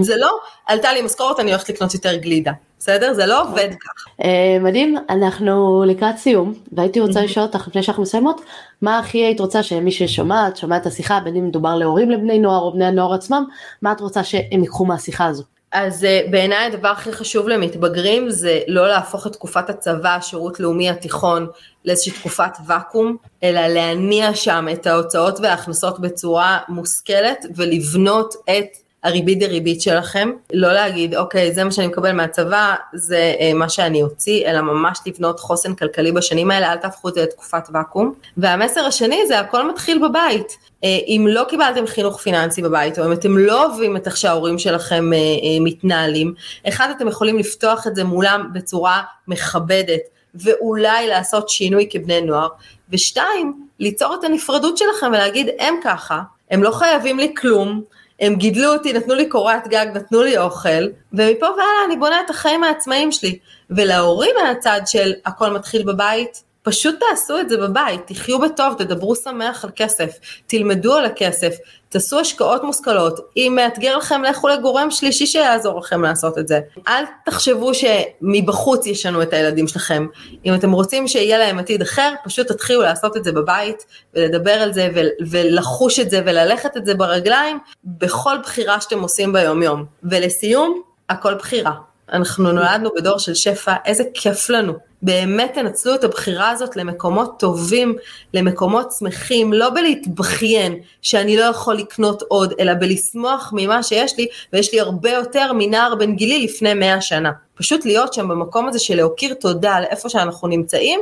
זה לא, עלתה לי משכורת אני הולכת לקנות יותר גלידה, בסדר? זה לא עובד כך. אה, מדהים, אנחנו לקראת סיום והייתי רוצה לשאול אותך לפני שאנחנו מסיימות, מה הכי היית רוצה שמי ששומעת, שומע את השיחה, בין אם מדובר להורים לבני נוער או בני הנוער עצמם, מה את רוצה שהם ייקחו מהשיחה הזו? אז uh, בעיניי הדבר הכי חשוב למתבגרים זה לא להפוך את תקופת הצבא, השירות לאומי התיכון, לאיזושהי תקופת ואקום, אלא להניע שם את ההוצאות וההכנסות בצורה מושכלת ולבנות את הריבית דריבית שלכם, לא להגיד אוקיי זה מה שאני מקבל מהצבא, זה אה, מה שאני אוציא, אלא ממש לבנות חוסן כלכלי בשנים האלה, אל תהפכו את זה לתקופת ואקום. והמסר השני זה הכל מתחיל בבית. אה, אם לא קיבלתם חינוך פיננסי בבית, או אם אתם לא אוהבים את איך שההורים שלכם אה, אה, מתנהלים, אחד אתם יכולים לפתוח את זה מולם בצורה מכבדת, ואולי לעשות שינוי כבני נוער, ושתיים, ליצור את הנפרדות שלכם ולהגיד הם ככה, הם לא חייבים לי כלום, הם גידלו אותי, נתנו לי קורת גג, נתנו לי אוכל, ומפה והלאה אני בונה את החיים העצמאיים שלי. ולהורים מהצד של הכל מתחיל בבית, פשוט תעשו את זה בבית, תחיו בטוב, תדברו שמח על כסף, תלמדו על הכסף, תעשו השקעות מושכלות, אם מאתגר לכם לכו לגורם שלישי שיעזור לכם לעשות את זה. אל תחשבו שמבחוץ ישנו את הילדים שלכם, אם אתם רוצים שיהיה להם עתיד אחר, פשוט תתחילו לעשות את זה בבית, ולדבר על זה, ולחוש את זה, וללכת את זה ברגליים, בכל בחירה שאתם עושים ביום יום. ולסיום, הכל בחירה. אנחנו נולדנו בדור של שפע, איזה כיף לנו. באמת תנצלו את הבחירה הזאת למקומות טובים, למקומות שמחים, לא בלהתבכיין שאני לא יכול לקנות עוד, אלא בלשמוח ממה שיש לי, ויש לי הרבה יותר מנער בן גילי לפני מאה שנה. פשוט להיות שם במקום הזה של להכיר תודה על איפה שאנחנו נמצאים,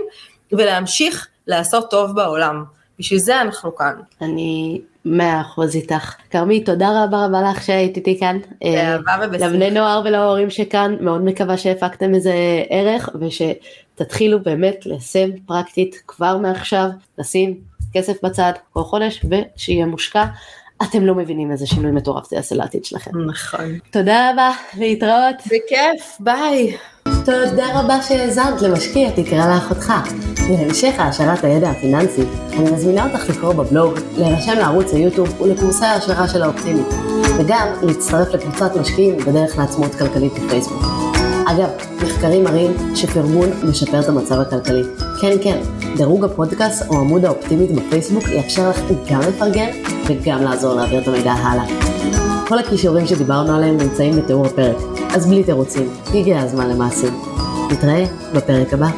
ולהמשיך לעשות טוב בעולם. בשביל זה אנחנו כאן. אני מאה אחוז איתך. כרמי, תודה רבה רבה לך שהיית איתי כאן. באהבה ובשמחה. לבני נוער ולהורים שכאן, מאוד מקווה שהפקתם איזה ערך, ושתתחילו באמת ליישם פרקטית כבר מעכשיו, לשים כסף בצד כל חודש, ושיהיה מושקע. אתם לא מבינים איזה שינוי מטורף זה יעשה לעתיד שלכם. נכון. תודה רבה, להתראות. בכיף, ביי. תודה רבה שהאזנת למשקיע תקרא לאחותך. להמשך העשרת הידע הפיננסי, אני מזמינה אותך לקרוא בבלוג, להירשם לערוץ היוטיוב ולקורסי ההשערה של האופטימית, וגם להצטרף לקבוצת משקיעים בדרך לעצמאות כלכלית בפייסבוק. אגב, מחקרים מראים שפרגון משפר את המצב הכלכלי. כן, כן, דירוג הפודקאסט או עמוד האופטימית בפייסבוק יאפשר לך גם לפרגן וגם לעזור להעביר את המידע הלאה. כל הכישורים שדיברנו עליהם נמצאים בתיאור הפרק, אז בלי תירוצים, הגיע הזמן למעשים. נתראה בפרק הבא.